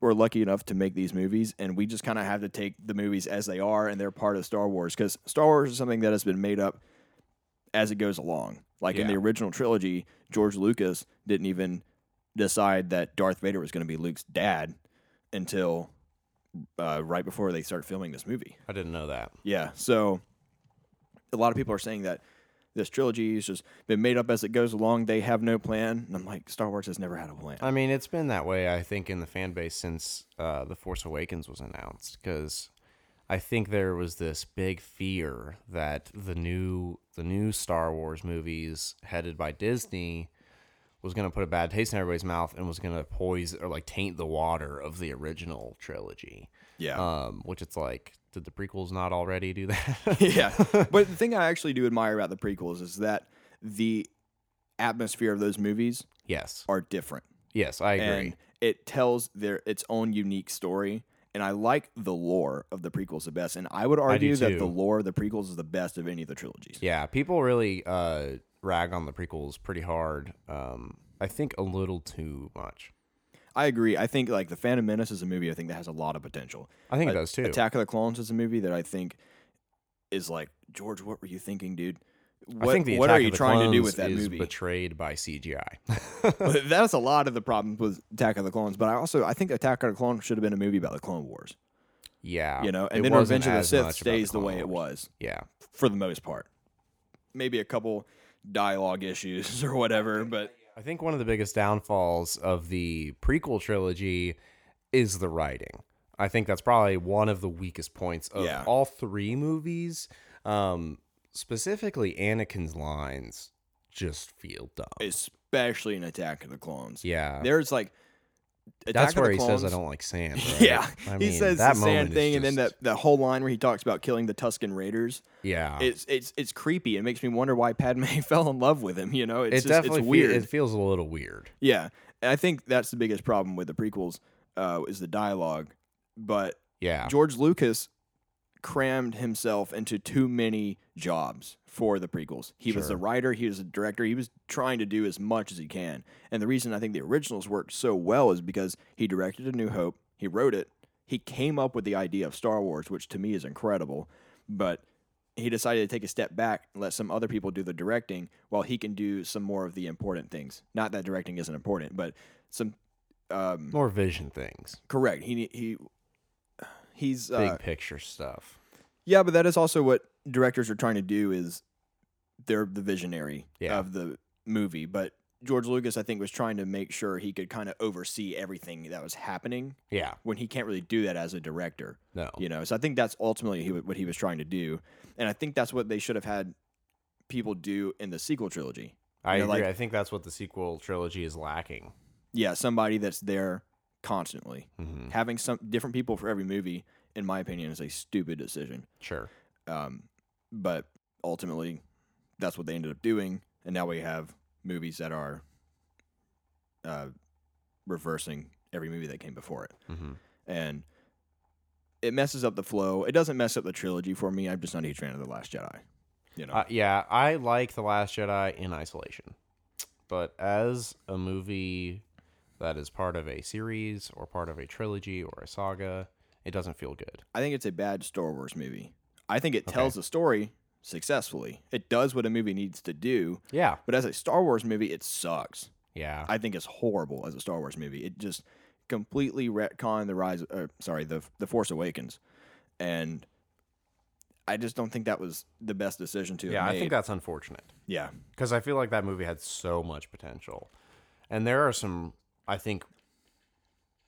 were lucky enough to make these movies and we just kind of have to take the movies as they are and they're part of star wars because star wars is something that has been made up as it goes along like in Yeah. the original trilogy george lucas didn't even decide that darth vader was going to be luke's dad until uh, right before they started filming this movie I didn't know that. yeah so a lot of people are saying that this trilogy has just been made up as it goes along they have no plan and i'm like star wars has never had a plan I mean, it's been that way, I think, in the fan base since uh, The Force Awakens was announced. Because I think there was this big fear that the new the new Star Wars movies headed by Disney was going to put a bad taste in everybody's mouth and was going to poise or like taint the water of the original trilogy. yeah Um, which it's like, did the prequels not already do that? yeah. But the thing I actually do admire about the prequels is that the atmosphere of those movies yes, are different. yes, I agree. And it tells their its own unique story. And I like the lore of the prequels the best. And I would argue that the lore of the prequels is the best of any of the trilogies. Yeah, people really uh, rag on the prequels pretty hard. Um, I think a little too much. I agree. I think like the Phantom Menace is a movie I think that has a lot of potential. I think it does too. Attack of the Clones is a movie that I think is like George. What were you thinking, dude? What, I think the what are you the trying to do with that movie? betrayed by CGI. That's a lot of the problems with Attack of the Clones. But I also I think Attack of the Clones should have been a movie about the Clone Wars. yeah, You know, and then Revenge of the Sith stays the, Clone way it was Yeah, for the most part. Maybe a couple dialogue issues or whatever, but I think one of the biggest downfalls of the prequel trilogy is the writing. I think that's probably one of the weakest points of Yeah. all three movies. Um, specifically, Anakin's lines just feel dumb. especially in Attack of the Clones. yeah, There's like Attack that's the where he says, "I don't like sand." right? Yeah, I he says that the sand thing, and then just- that that whole line where he talks about killing the Tuscan Raiders. yeah, It's it's it's creepy. It makes me wonder why Padme fell in love with him. You know, it's it just, definitely it's fe- weird. it feels a little weird. yeah, and I think that's the biggest problem with the prequels uh, is the dialogue. But Yeah, George Lucas crammed himself into too many jobs for the prequels. He was Sure. a writer, he was a director, he was trying to do as much as he can. And the reason I think the originals worked so well is because he directed A New Hope, he wrote it, he came up with the idea of Star Wars, which to me is incredible, but he decided to take a step back and let some other people do the directing while he can do some more of the important things. Not that directing isn't important, but some um, more vision things, correct. He he he's big uh, picture stuff. yeah, but that is also what directors are trying to do is they're the visionary Yeah. of the movie. But George Lucas, I think, was trying to make sure he could kind of oversee everything that was happening Yeah, when he can't really do that as a director. no, You know, so I think that's ultimately he, what he was trying to do, and I think that's what they should have had people do in the sequel trilogy. I you know, agree. like- I think that's what the sequel trilogy is lacking. Yeah, somebody that's there constantly. hmm Having some different people for every movie, in my opinion, is a stupid decision. Sure. Um, but ultimately, that's what they ended up doing, and now we have movies that are uh, reversing every movie that came before it, hmm and it messes up the flow. It doesn't mess up the trilogy for me. I'm just not a huge fan of the Last Jedi. You know, Uh, yeah, I like the Last Jedi in isolation. but as a movie that is part of a series or part of a trilogy or a saga, it doesn't feel good. I think it's a bad Star Wars movie. I think it tells the story successfully. It does what a movie needs to do, Yeah. but as a Star Wars movie, it sucks. Yeah. I think it's horrible as a Star Wars movie. It just completely retconned the rise. Uh, sorry, the the Force Awakens, and I just don't think that was the best decision to. Make. Yeah, I think that's unfortunate. yeah, because I feel like that movie had so much potential, and there are some. I think,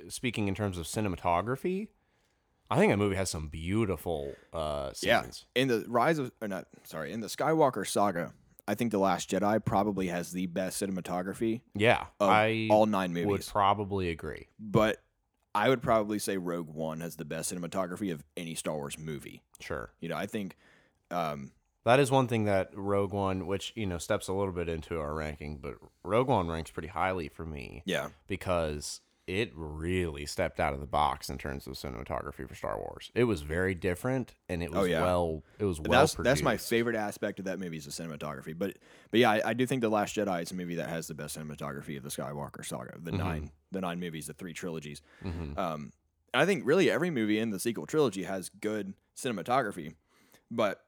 speaking in terms of cinematography, I think that movie has some beautiful uh, yeah. scenes. In the rise of, or not, sorry, in the Skywalker saga, I think the Last Jedi probably has the best cinematography Yeah, of I all nine movies would probably agree. but I would probably say Rogue One has the best cinematography of any Star Wars movie. Sure, You know, I think. Um, that is one thing that Rogue One, which you know steps a little bit into our ranking, but Rogue One ranks pretty highly for me yeah, because it really stepped out of the box in terms of cinematography for Star Wars. It was very different, and it was Oh, yeah. well. It was well that's produced. that's my favorite aspect of that movie is the cinematography. But but yeah, I, I do think the Last Jedi is a movie that has the best cinematography of the Skywalker saga, the nine the nine movies, the three trilogies. Mhm. Um, I think really every movie in the sequel trilogy has good cinematography, but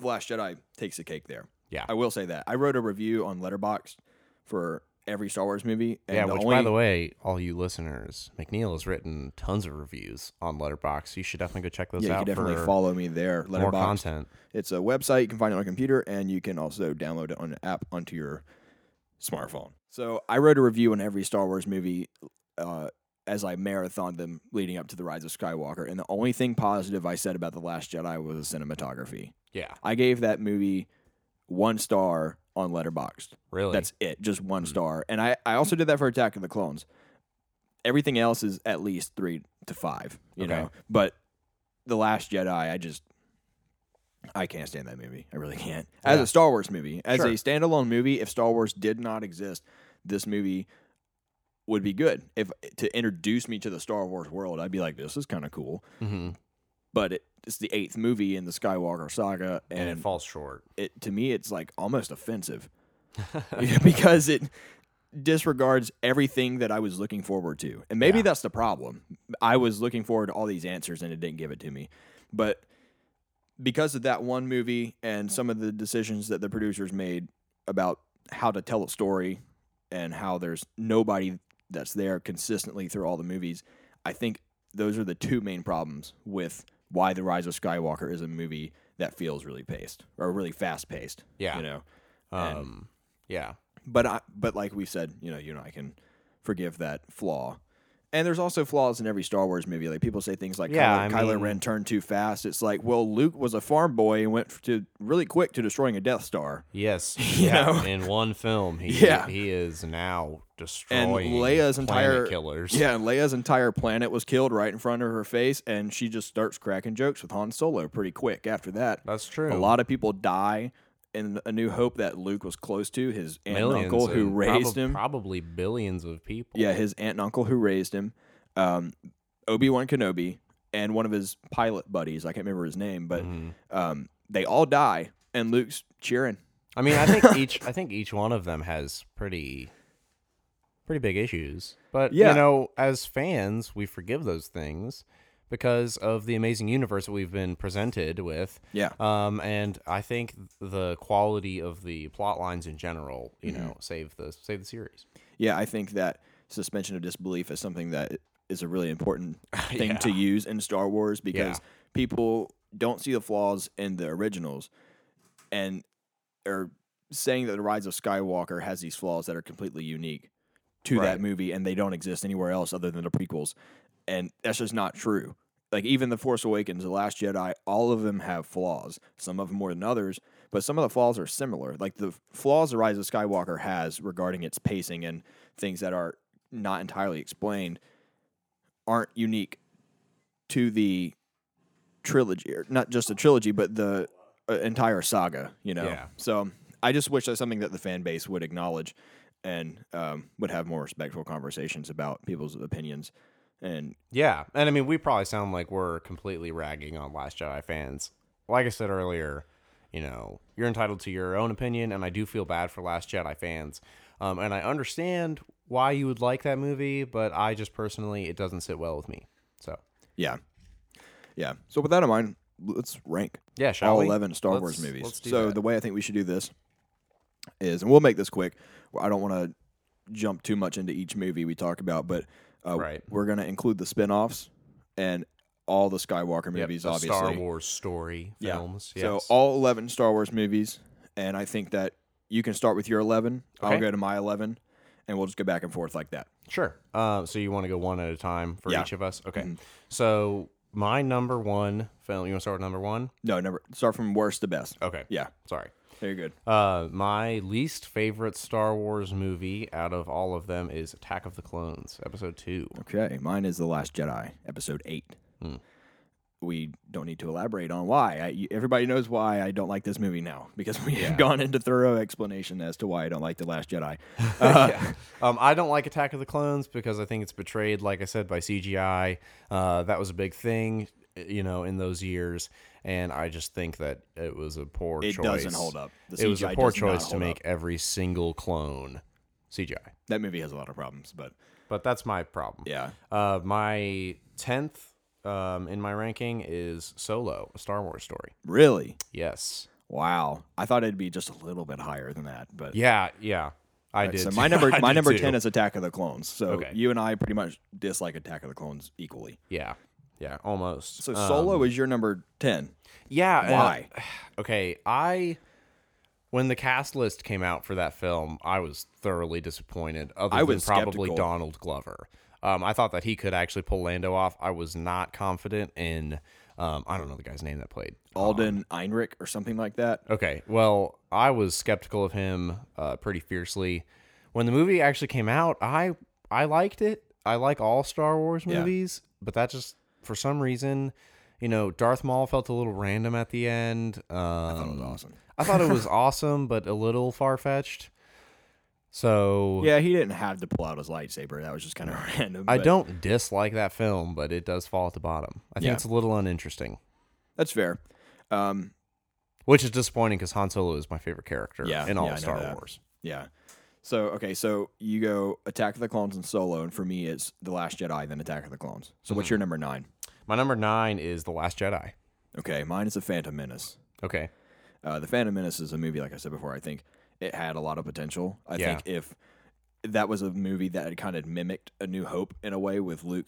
Last Jedi takes the cake there. Yeah. I will say that I wrote a review on Letterboxd for every Star Wars movie. And yeah, the which only, by the way, all you listeners, McNeil has written tons of reviews on Letterboxd. You should definitely go check those yeah, you out can definitely follow me there. more content. It's a website. You can find it on a computer, and you can also download it on an app onto your smartphone. So I wrote a review on every Star Wars movie uh, as I marathoned them leading up to the Rise of Skywalker, and the only thing positive I said about the Last Jedi was the cinematography. Yeah, I gave that movie one star on Letterboxd. really. That's it, just one hmm. star. And I, I also did that for Attack of the Clones. Everything else is at least three to five, you Okay. know. But The Last Jedi, I just I can't stand that movie. I really can't. As Yeah. a Star Wars movie, as Sure. a standalone movie, if Star Wars did not exist, this movie would be good. If to introduce me to the Star Wars world, I'd be like, this is kind of cool. hmm But it, it's the eighth movie in the Skywalker saga, and, and, it falls short. it to me it's like almost offensive because it disregards everything that I was looking forward to. And maybe Yeah. that's the problem. I was looking forward to all these answers and it didn't give it to me. But because of that one movie and some of the decisions that the producers made about how to tell a story and how there's nobody that's there consistently through all the movies, I think those are the two main problems with why The Rise of Skywalker is a movie that feels really paced or really fast paced. Yeah. You know. And- Um, yeah, but I, but like we said, you know, you and I can forgive that flaw. And there's also flaws in every Star Wars movie. Like people say things like Yeah, Kylo, I Kylo mean- Ren turned too fast. It's like, well, Luke was a farm boy and went to really quick to destroying a Death Star. yes, You yeah. know? In one film, he Yeah. he is now And destroying Leia's entire killers. Yeah, and Leia's entire planet was killed right in front of her face, and she just starts cracking jokes with Han Solo pretty quick after that. that's true. A lot of people die in A New Hope that Luke was close to, his aunt and uncle who and raised probab- him. probably billions of people. Yeah, his aunt and uncle who raised him, um, Obi Wan Kenobi, and one of his pilot buddies. I can't remember his name, but Mhm. um, they all die, and Luke's cheering. I mean, I think each I think each one of them has pretty pretty big issues. But Yeah. you know, as fans, we forgive those things because of the amazing universe that we've been presented with. Yeah, Um, and I think the quality of the plot lines in general, you Mm-hmm. know, save the save the series. yeah. I think that suspension of disbelief is something that is a really important thing Yeah. to use in Star Wars because Yeah. people don't see the flaws in the originals, and are saying that the Rise of Skywalker has these flaws that are completely unique to Right. that movie, and they don't exist anywhere else other than the prequels, and that's just not true. Like even the Force Awakens, the Last Jedi, all of them have flaws. Some of them more than others, but some of the flaws are similar. Like the flaws the Rise of Skywalker has regarding its pacing and things that are not entirely explained aren't unique to the trilogy, or not just the trilogy, but the uh, entire saga. You know, Yeah. so I just wish that's something that the fan base would acknowledge and um, would have more respectful conversations about people's opinions. And Yeah, and I mean, we probably sound like we're completely ragging on Last Jedi fans. Like I said earlier, you know, you're entitled to your own opinion, and I do feel bad for Last Jedi fans. Um, and I understand why you would like that movie, but I just personally, it doesn't sit well with me. So, Yeah. Yeah. So with that in mind, let's rank yeah, all we? 11 Star Let's- Wars movies. so that. the way I think we should do this is, and we'll make this quick. I don't want to jump too much into each movie we talk about, but uh, Right. we're going to include the spin-offs and all the Skywalker Yep, movies, the obviously. Star Wars story Yeah. films. So yes. all 11 Star Wars movies, and I think that you can start with your 11. I'll Okay. go to my 11, and we'll just go back and forth like that. Sure. Uh, so you want to go one at a time for Yeah. each of us? Okay. Mhm. So my number one film. You want to start with number one? No, never start from worst to best. Okay. Yeah, Sorry. Very good. Uh, my least favorite Star Wars movie out of all of them is Attack of the Clones, Episode Two. Okay, mine is The Last Jedi, Episode 8. Hmm. We don't need to elaborate on why. I, everybody knows why I don't like this movie now because we Yeah. have gone into thorough explanation as to why I don't like The Last Jedi. Uh, Yeah. Um, I don't like Attack of the Clones because I think it's betrayed, like I said, by CGI. Uh, that was a big thing, you know, in those years, and I just think that it was a poor It choice. doesn't hold up. It was a poor choice to make up. every single clone CGI. That movie has a lot of problems, but But that's my problem. yeah. Uh, my tenth um, in my ranking is Solo, a Star Wars story. Really? Yes. Wow. I thought it'd be just a little bit higher than that, but Yeah. Yeah. I Right, did. So my number my number too. ten is Attack of the Clones. So Okay. you and I pretty much dislike Attack of the Clones equally. Yeah. Yeah. Almost. So Um, Solo is your number ten. Yeah. and- Why? okay. I. When the cast list came out for that film, I was thoroughly disappointed. Other I than was probably skeptical. Donald Glover. Um, I thought that he could actually pull Lando off. I was not confident in. Um, I don't know the guy's name that played. Alden Einrich or something like that. Okay, well, I was skeptical of him uh, pretty fiercely. When the movie actually came out, I I liked it. I like all Star Wars Yeah. movies, but that just for some reason, you know, Darth Maul felt a little random at the end. Um, I thought it was awesome. I thought it was awesome, but a little far fetched. So Yeah, he didn't have to pull out his lightsaber. That was just kind of random. I but don't dislike that film, but it does fall at the bottom. I think Yeah. it's a little uninteresting, That's fair. Um, which is disappointing because Han Solo is my favorite character Yeah, in all yeah, of Star. Wars. yeah. So okay, so you go Attack of the Clones and Solo, and for me it's The Last Jedi, then Attack of the Clones. So Mm-hmm. what's your number nine? My number nine is The Last Jedi. Okay, mine is The Phantom Menace. Okay. Uh, the Phantom Menace is a movie, like I said before. I think it had a lot of potential. I Yeah. think if that was a movie that had kind of mimicked A New Hope in a way with Luke,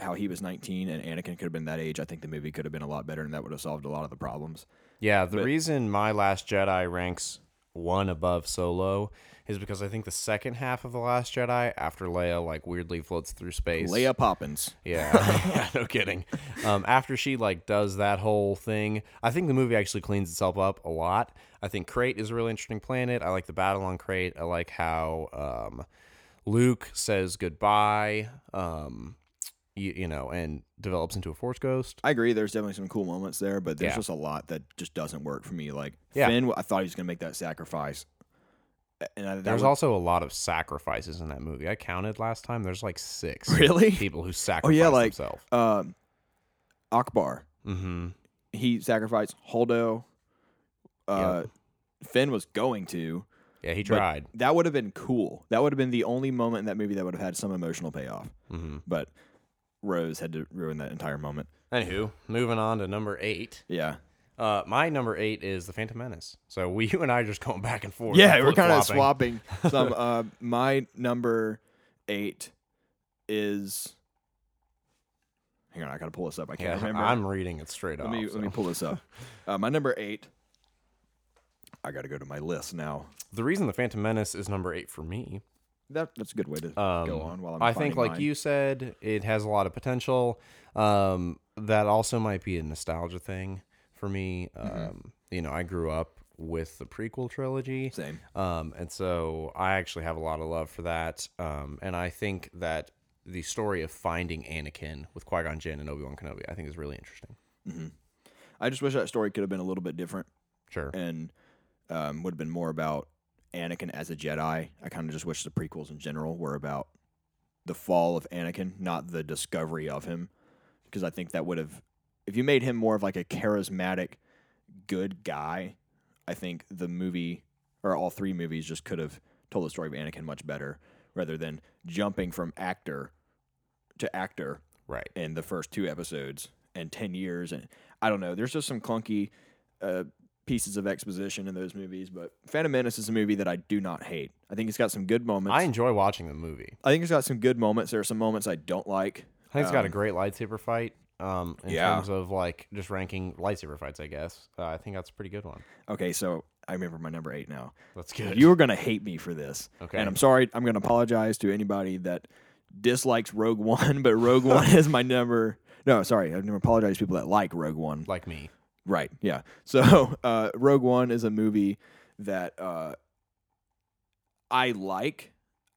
how he was 19 and Anakin could have been that age, I think the movie could have been a lot better, and that would have solved a lot of the problems. Yeah, the reason My Last Jedi ranks one above Solo is because I think the second half of The Last Jedi, after Leia like weirdly floats through space. Leia Poppins. Yeah, yeah, no kidding. Um, after she like does that whole thing, I think the movie actually cleans itself up a lot. I think Crait is a really interesting planet. I like the battle on Crait. I like how um, Luke says goodbye. Um, you, you know, and develops into a Force ghost. I agree. There's definitely some cool moments there, but there's Yeah. just a lot that just doesn't work for me. Like Yeah. Finn, I thought he was going to make that sacrifice, and I, There's would- also a lot of sacrifices in that movie. I counted last time. There's like six Really? people who sacrifice oh yeah, like themselves. um, Ackbar. Mm-hmm. He sacrificed Holdo. Uh, Finn was going to. Yeah, he tried. That would have been cool. That would have been the only moment in that movie that would have had some emotional payoff. Mm-hmm. But Rose had to ruin that entire moment. Anywho, moving on to number eight. Yeah. Uh, my number eight is the Phantom Menace. So we, you and I, are just going back and forth. Yeah, and we're kind of swapping some. uh, my number eight is. Hang on, I gotta pull this up. I can't Yeah, remember. I'm reading it straight up. let off. me so. let me pull this up. Uh, my number eight. I gotta go to my list now. The reason the Phantom Menace is number eight for me That that's a good way to Um, go on. While I'm I think, like mine. you said, it has a lot of potential. Um, that also might be a nostalgia thing for me. Mm-hmm. Um, you know, I grew up with the prequel trilogy, Same. um, and so I actually have a lot of love for that. Um, and I think that the story of finding Anakin with Qui Gon Jinn and Obi Wan Kenobi, I think, is really interesting. I just wish that story could have been a little bit different Sure. and um, would have been more about Anakin as a Jedi. I kind of just wish the prequels in general were about the fall of Anakin, not the discovery of him, because I think that would have, if you made him more of like a charismatic good guy, I think the movie or all three movies just could have told the story of Anakin much better rather than jumping from actor to actor Right. in the first two episodes and 10 years and I don't know there's just some clunky uh, pieces of exposition in those movies but Phantom Menace is a movie that I do not hate I think it's got some good moments I enjoy watching the movie. I think it's got some good moments there are some moments I don't like I think it's got a Um, great lightsaber fight. Um, in Yeah. terms of like just ranking lightsaber fights, I guess. Uh, I think that's a pretty good one. okay so I remember my number 8 now That's good. you are going to hate me for this okay? and I'm sorry I'm going to apologize to anybody that dislikes Rogue One but Rogue One is my number no sorry I'm going to apologize to people that like Rogue One like me. Right. Yeah. So uh, Rogue One is a movie that uh, I like.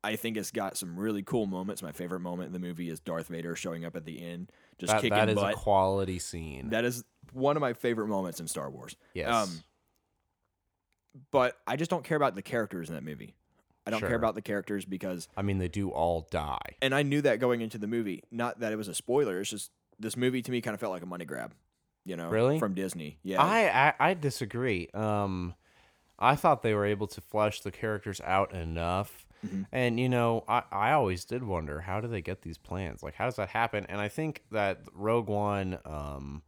I think it's got some really cool moments. My favorite moment in the movie is Darth Vader showing up at the end, just That, kicking that is butt. a quality scene. that is one of my favorite moments in Star Wars. yes. um, But I just don't care about the characters in that movie. I don't Sure. care about the characters because, I mean, they do all die. and I knew that going into the movie. Not that it was a spoiler. It's just this movie to me kind of felt like a money grab. You know, Really? from Disney. Yeah. I, I I disagree. Um, I thought they were able to flesh the characters out enough. Mhm. And you know, I, I always did wonder how do they get these plans? Like, how does that happen? And I think that Rogue One um,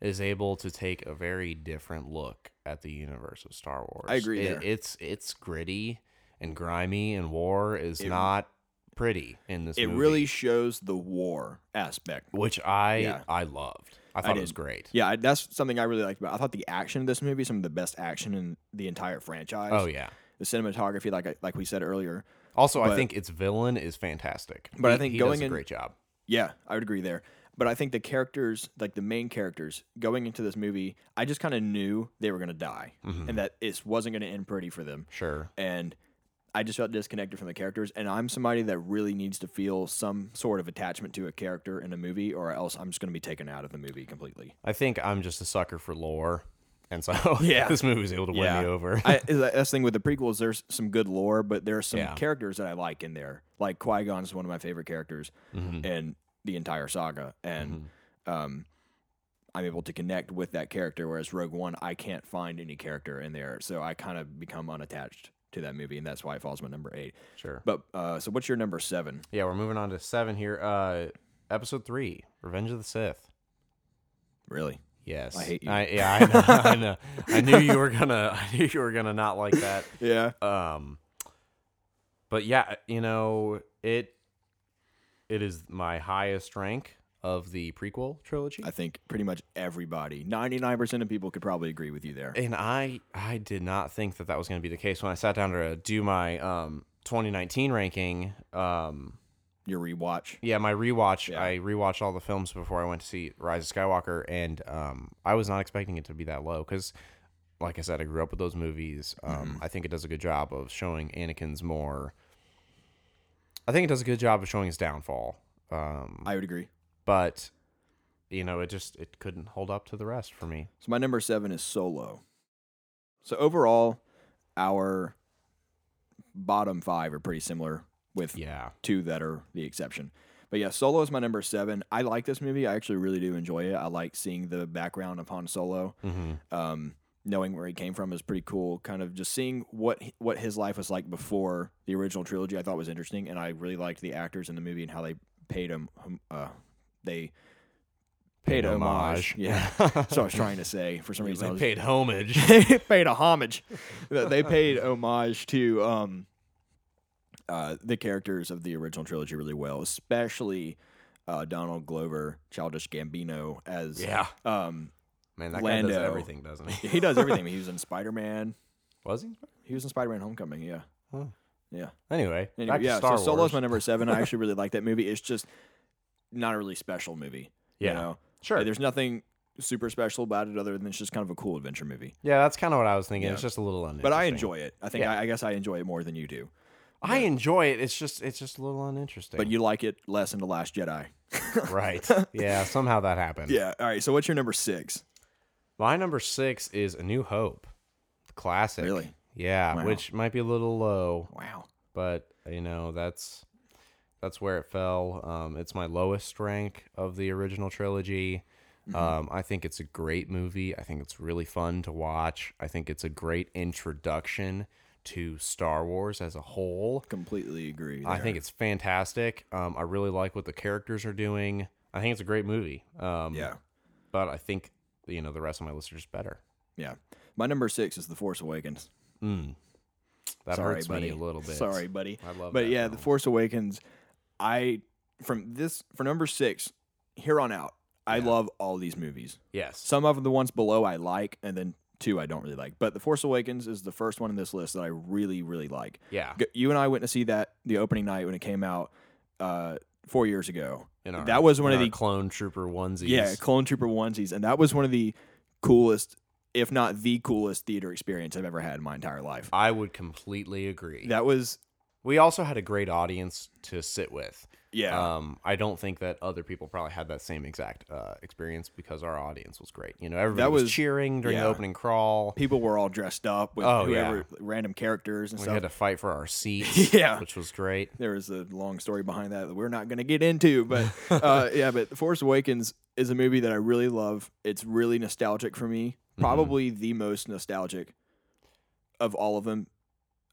is able to take a very different look at the universe of Star Wars. I agree It-. It's it's gritty and grimy, and war is It- not pretty in this. it movie, really shows the war aspect. which I Yeah. I loved. I thought it was great. Yeah, I- that's something I really liked about. I thought the action of this movie, some of the best action in the entire franchise. Oh yeah. The cinematography, like like we said earlier. Also, I think its villain is fantastic. But I think he going does a great job. Yeah, I would agree there. But I think the characters, like the main characters, going into this movie, I just kind of knew they were gonna die, Mhm. and that it wasn't gonna end pretty for them. Sure. And I just felt disconnected from the characters. And I'm somebody that really needs to feel some sort of attachment to a character in a movie, or else I'm just gonna be taken out of the movie completely. I think I'm just a sucker for lore, and so Yeah. this movie was able to win Yeah. me over. I, that's the thing with the prequels. There's some good lore, but there's some Yeah. characters that I like in there. Like Qui Gon is one of my favorite characters Mhm. in the entire saga, and Mhm. um, I'm able to connect with that character. Whereas Rogue One, I can't find any character in there, so I kind of become unattached to that movie, and that's why it falls my number eight. Sure. But uh, so, what's your number seven? Yeah, we're moving on to seven here. Uh, episode three, Revenge of the Sith. Really? Yes, I hate you. yeah, I know. I know. I knew you were gonna. I knew you were gonna not like that. Yeah. Um, but yeah, you know it. It is my highest rank of the prequel trilogy. I think pretty much everybody, 99% of people, could probably agree with you there. and I I did not think that that was going to be the case when I sat down to do my um 2019 ranking. Um, Your rewatch. yeah, my rewatch. Yeah. I rewatched all the films before I went to see Rise of Skywalker, and um, I was not expecting it to be that low because, like I said, I grew up with those movies. Um, Mm-hmm. I think it does a good job of showing Anakin's more. I think it does a good job of showing his downfall. Um, I would agree. but you know, it just it couldn't hold up to the rest for me. So my number seven is Solo. So overall, our bottom five are pretty similar, with Yeah. two that are the exception. But yeah, Solo is my number seven. I like this movie. I actually really do enjoy it. I like seeing the background of Han Solo. Mm-hmm. Um, knowing where he came from is pretty cool. Kind of just seeing what what his life was like before the original trilogy. I thought was interesting, and I really liked the actors in the movie and how they paid him. Uh, they paid homage. Yeah. so I was trying to say for some reason they was paid homage. they paid a homage. they paid homage to um, uh, the characters of the original trilogy really well, especially uh, Donald Glover, Childish Gambino as yeah, um, man, that guy does everything, doesn't he? he does everything. he was in Spider Man. Was he? He was in Spider Man Homecoming. Yeah, Oh. yeah. Anyway, Anyway, yeah. So Solo's Wars. my number seven. I actually really like that movie. It's just not a really special movie. Yeah, You know? sure. Like, there's nothing super special about it other than it's just kind of a cool adventure movie. Yeah, that's kind of what I was thinking. Yeah. It's just a little uninteresting. But I enjoy it. I think Yeah. I, I guess I enjoy it more than you do. I enjoy it. It's just it's just a little uninteresting. But you like it less than The Last Jedi. right? Yeah, somehow that happened. Yeah. All right. So what's your number six? My number six is A New Hope, classic. Really? Yeah, Wow. which might be a little low, Wow. but you know that's that's where it fell. Um, it's my lowest rank of the original trilogy. Um, I think it's a great movie. I think it's really fun to watch. I think it's a great introduction to Star Wars as a whole. Completely agree. I think it's fantastic. Um, I really like what the characters are doing. I think it's a great movie. Um, yeah, but I think you know the rest of my list are just better. yeah. My number six is The Force Awakens. Mm. That Sorry, hurts buddy. me a little bit. Sorry, buddy. I love But yeah, film. The Force Awakens. I from this for number six here on out. I Yeah. love all these movies. Yes. Some of the ones below I like, and then two I don't really like. But The Force Awakens is the first one in this list that I really, really like. Yeah. G- You and I went to see that the opening night when it came out uh, four years ago. In our- that was one in of our the clone trooper onesies. yeah Clone Trooper onesies, and that was one of the coolest, if not the coolest, theater experience I've ever had in my entire life. I would completely agree. That was we also had a great audience to sit with. Yeah. Um, I don't think that other people probably had that same exact uh, experience because our audience was great. You know, everybody was, was- cheering during yeah. the opening crawl. People were all dressed up with Oh, whoever yeah. random characters and We stuff. We had to fight for our seats, Yeah. which was great. there was a long story behind that that we're not going to get into but uh, yeah but force awakens is a movie that i really love it's really nostalgic for me Mm-hmm. probably the most nostalgic of all of them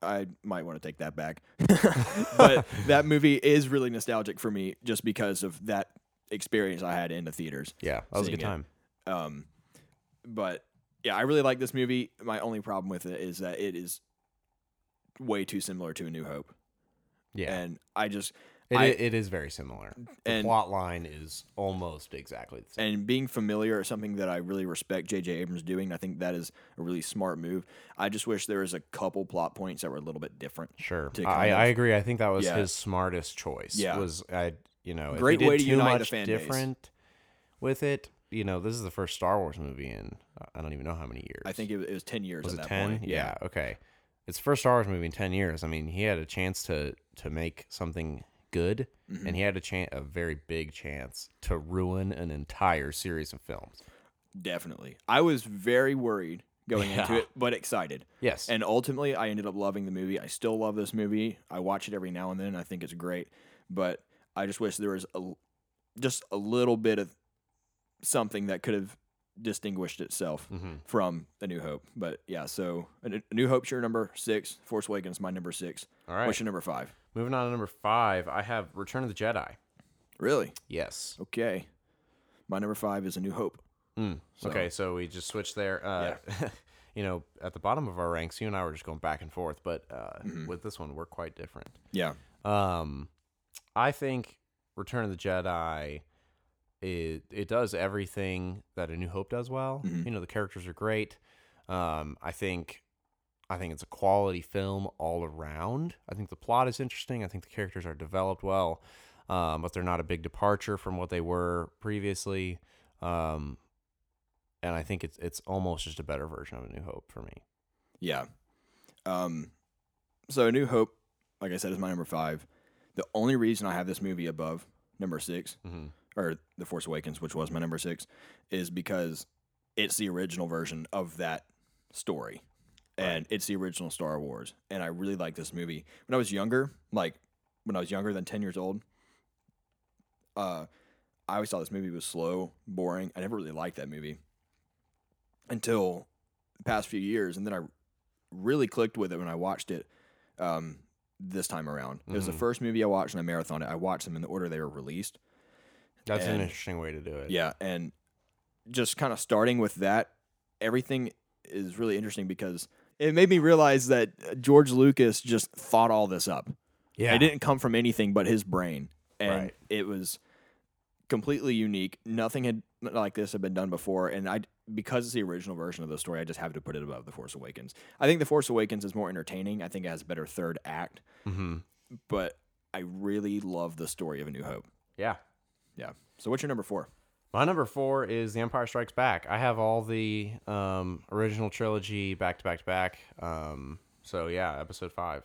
i might want to take that back but that movie is really nostalgic for me just because of that experience i had in the theaters Yeah, that was a good it. time. um, but yeah, I really like this movie. My only problem with it is that it is way too similar to A New Hope, Yeah, and I just it, I- it is very similar. The and plot line is almost exactly the same. and being familiar is something that I really respect J.J. Abrams doing. I think that is a really smart move. I just wish there was a couple plot points that were a little bit different. Sure, I, I agree. I think that was Yeah. his smartest choice. Yeah. was I you know Great way to unite much fan base. different with it. You know, this is the first Star Wars movie in I don't even know how many years. I think it, it was ten years was at it that ten? point. Yeah. Okay. It's the first Star Wars movie in ten years. I mean, he had a chance to to make something good, Mm-hmm. and he had a chance, a very big chance, to ruin an entire series of films. definitely. I was very worried going into it, but excited. Yes. And ultimately, I ended up loving the movie. I still love this movie. I watch it every now and then. I think it's great, but I just wish there was a just a little bit of something that could have distinguished itself Mhm. from A New Hope. But yeah, so A New- Hope's your number six. Force Awakens my number six. All right. What's your number five? Moving on to number five, I have Return of the Jedi. Really? Yes. Okay. My number five is A New Hope. Mm. So- Okay, so we just switched there. Uh, you know, at the bottom of our ranks, you and I were just going back and forth, but uh, Mm-hmm. with this one, we're quite different. Yeah. Um, I think Return of the Jedi. It it does everything that A New Hope does well. Mhm. You know, the characters are great. Um, I think I think it's a quality film all around. I think the plot is interesting. I think the characters are developed well, um, but they're not a big departure from what they were previously. Um, and I think it's it's almost just a better version of A New Hope for me. Yeah. Um, so A New Hope, like I said, is my number five. The only reason I have this movie above number six, Mhm. Or The Force Awakens, which was my number six, is because it's the original version of that story. And it's the original Star Wars. And I really like this movie. When I was younger, like when I was younger than 10 years old, uh, I always thought this movie was slow, boring. I never really liked that movie until the past few years. And then I really clicked with it when I watched it um, this time around. It was the Mhm. first movie I watched and I marathoned it. I watched them in the order they were released. That's an interesting way to do it. Yeah, and just kind of starting with that, everything is really interesting because it made me realize that George Lucas just thought all this up. yeah. It didn't come from anything but his brain, and Right. it was completely unique. Nothing had like this had been done before, and I because it's the original version of the story, I just have to put it above The Force Awakens. I think The Force Awakens is more entertaining. I think it has a better third act, hmm but I really love the story of A New Hope. Yeah. Yeah. So what's your number four? My number four is The Empire Strikes Back. I have all the um, original trilogy back to back to back. Um, so yeah, episode five.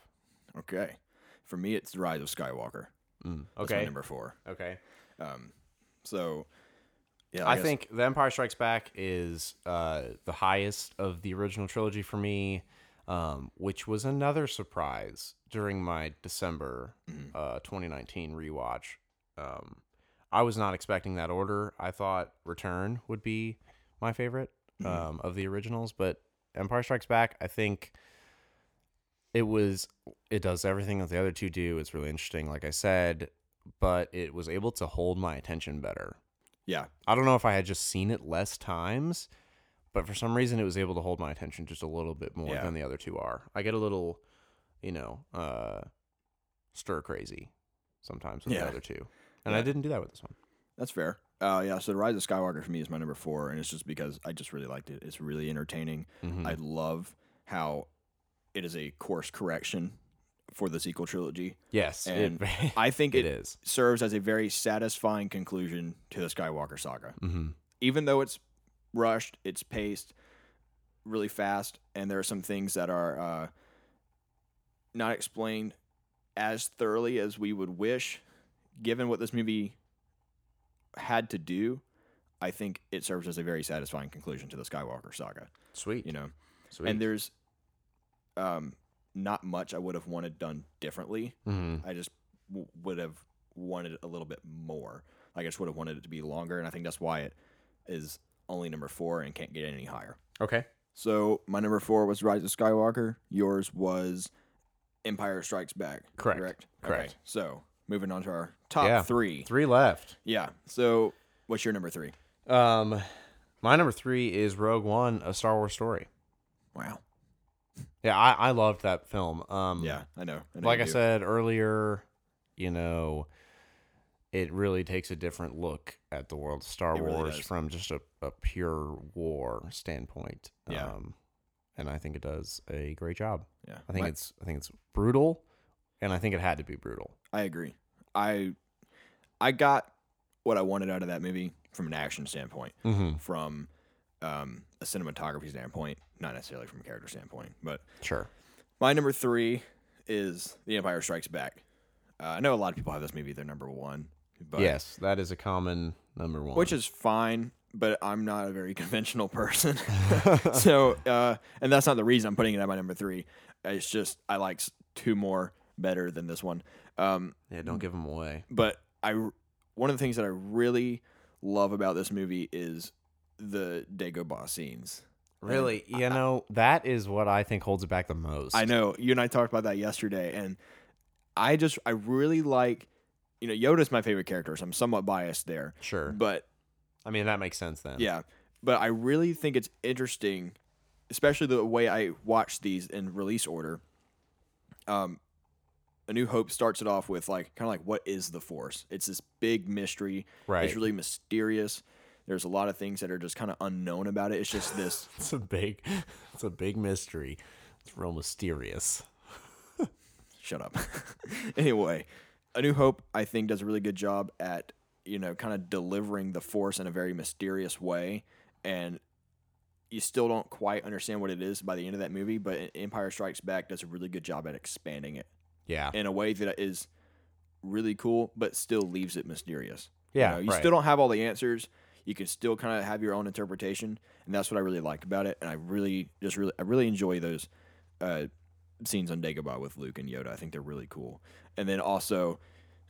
Okay. For me, it's The Rise of Skywalker. Mm, That's my okay. number four. Okay. Um, so, yeah, I guess- think The Empire Strikes Back is uh, the highest of the original trilogy for me, um, which was another surprise during my December Mm-hmm. uh, 2019 rewatch. Um, I was not expecting that order. I thought Return would be my favorite um, of the originals, but Empire Strikes Back, I think it was it does everything that the other two do. It's really interesting, like I said, but it was able to hold my attention better. Yeah. I don't know if I had just seen it less times, but for some reason it was able to hold my attention just a little bit more Yeah. than the other two are. I get a little, you know, uh, stir crazy sometimes with Yeah. the other two, and I didn't do that with this one. That's fair. Uh, yeah, so the Rise of Skywalker for me is my number four, and it's just because I just really liked it. It's really entertaining. Mhm. I love how it is a course correction for the sequel trilogy. yes, and it, I think it it is. serves as a very satisfying conclusion to the Skywalker saga. Mm-hmm. Even though it's rushed, it's paced really fast, and there are some things that are uh, not explained as thoroughly as we would wish, given what this movie had to do. I think it serves as a very satisfying conclusion to the Skywalker saga. Sweet, You know, sweet. and there's um, not much I would have wanted done differently. mm-hmm. I just w- would have wanted a little bit more. I just would have wanted it to be longer, and I think that's why it is only number four and can't get any higher. okay. So my number four was Rise of Skywalker. Yours was Empire Strikes Back. Correct. Correct. Correct. Okay. So moving on to our top Yeah. three. Three left. Yeah. So what's your number three? Um, my number three is Rogue One: A Star Wars Story. Wow. Yeah, I, I loved that film. Um, Yeah, I know. I know like I do. said earlier, you know, it really takes a different look at the world of Star It Wars from just a, a pure war standpoint. Yeah. Um, and I think it does a great job. Yeah. I think My- it's I think it's brutal, and I think it had to be brutal. I agree. I I got what I wanted out of that movie from an action standpoint. Mm-hmm. from um, a cinematography standpoint, not necessarily from a character standpoint. But Sure. my number three is The Empire Strikes Back. Uh, I know a lot of people have this movie their number one, but yes, that is a common number one. which is fine. But I'm not a very conventional person, so uh, and that's not the reason I'm putting it at my number three. It's just I like two more better than this one. Um, yeah, don't give them away. but I one of the things that I really love about this movie is the Dagobah scenes. Really, you know, that is what I think holds it back the most. I know you and I talked about that yesterday, and I just I really like you know Yoda's my favorite character, so I'm somewhat biased there, Sure. but I mean, that makes sense then. yeah, but I really think it's interesting, especially the way I watch these in release order. Um, A New Hope starts it off with like kind of like what is the Force? It's this big mystery. Right. It's really mysterious. There's a lot of things that are just kind of unknown about it. It's just this. It's a big, it's a big mystery. It's real mysterious. shut up. anyway, A New Hope, I think, does a really good job at, you know, kind of delivering the Force in a very mysterious way. And you still don't quite understand what it is by the end of that movie, but Empire Strikes Back does a really good job at expanding it Yeah. in a way that is really cool, but still leaves it mysterious. Yeah. You, know, you right. still don't have all the answers. You can still kind of have your own interpretation, and that's what I really like about it. And I really, just really, I really enjoy those uh, scenes on Dagobah with Luke and Yoda. I think they're really cool. And then also,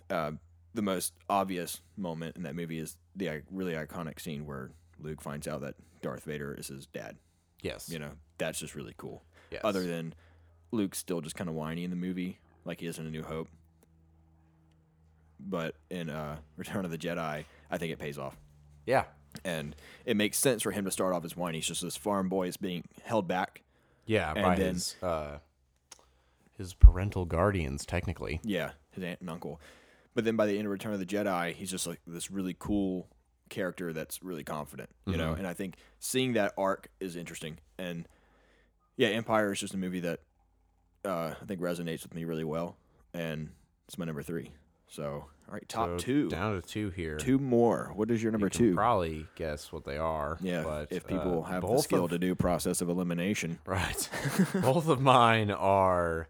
uh, the most obvious moment in that movie is the really iconic scene where Luke finds out that Darth Vader is his dad. Yes. You know, that's just really cool. yes. Other than Luke's still just kind of whiny in the movie, like he is in A New Hope. But in uh, Return of the Jedi, I think it pays off. yeah. And it makes sense for him to start off as whiny. He's just this farm boy is being held back. Yeah. And by then- his uh, his parental guardians, technically. Yeah, his aunt and uncle. But then by the end of Return of the Jedi, he's just like this really cool character that's really confident, you know. Mhm. And I think seeing that arc is interesting. And yeah, Empire is just a movie that uh, I think resonates with me really well, and it's my number three. So all right, top So two, Down to two here. two more. What is your number You can two? Probably guess what they are. yeah, But if people uh, have the skill of- to do process of elimination. Right. both of mine are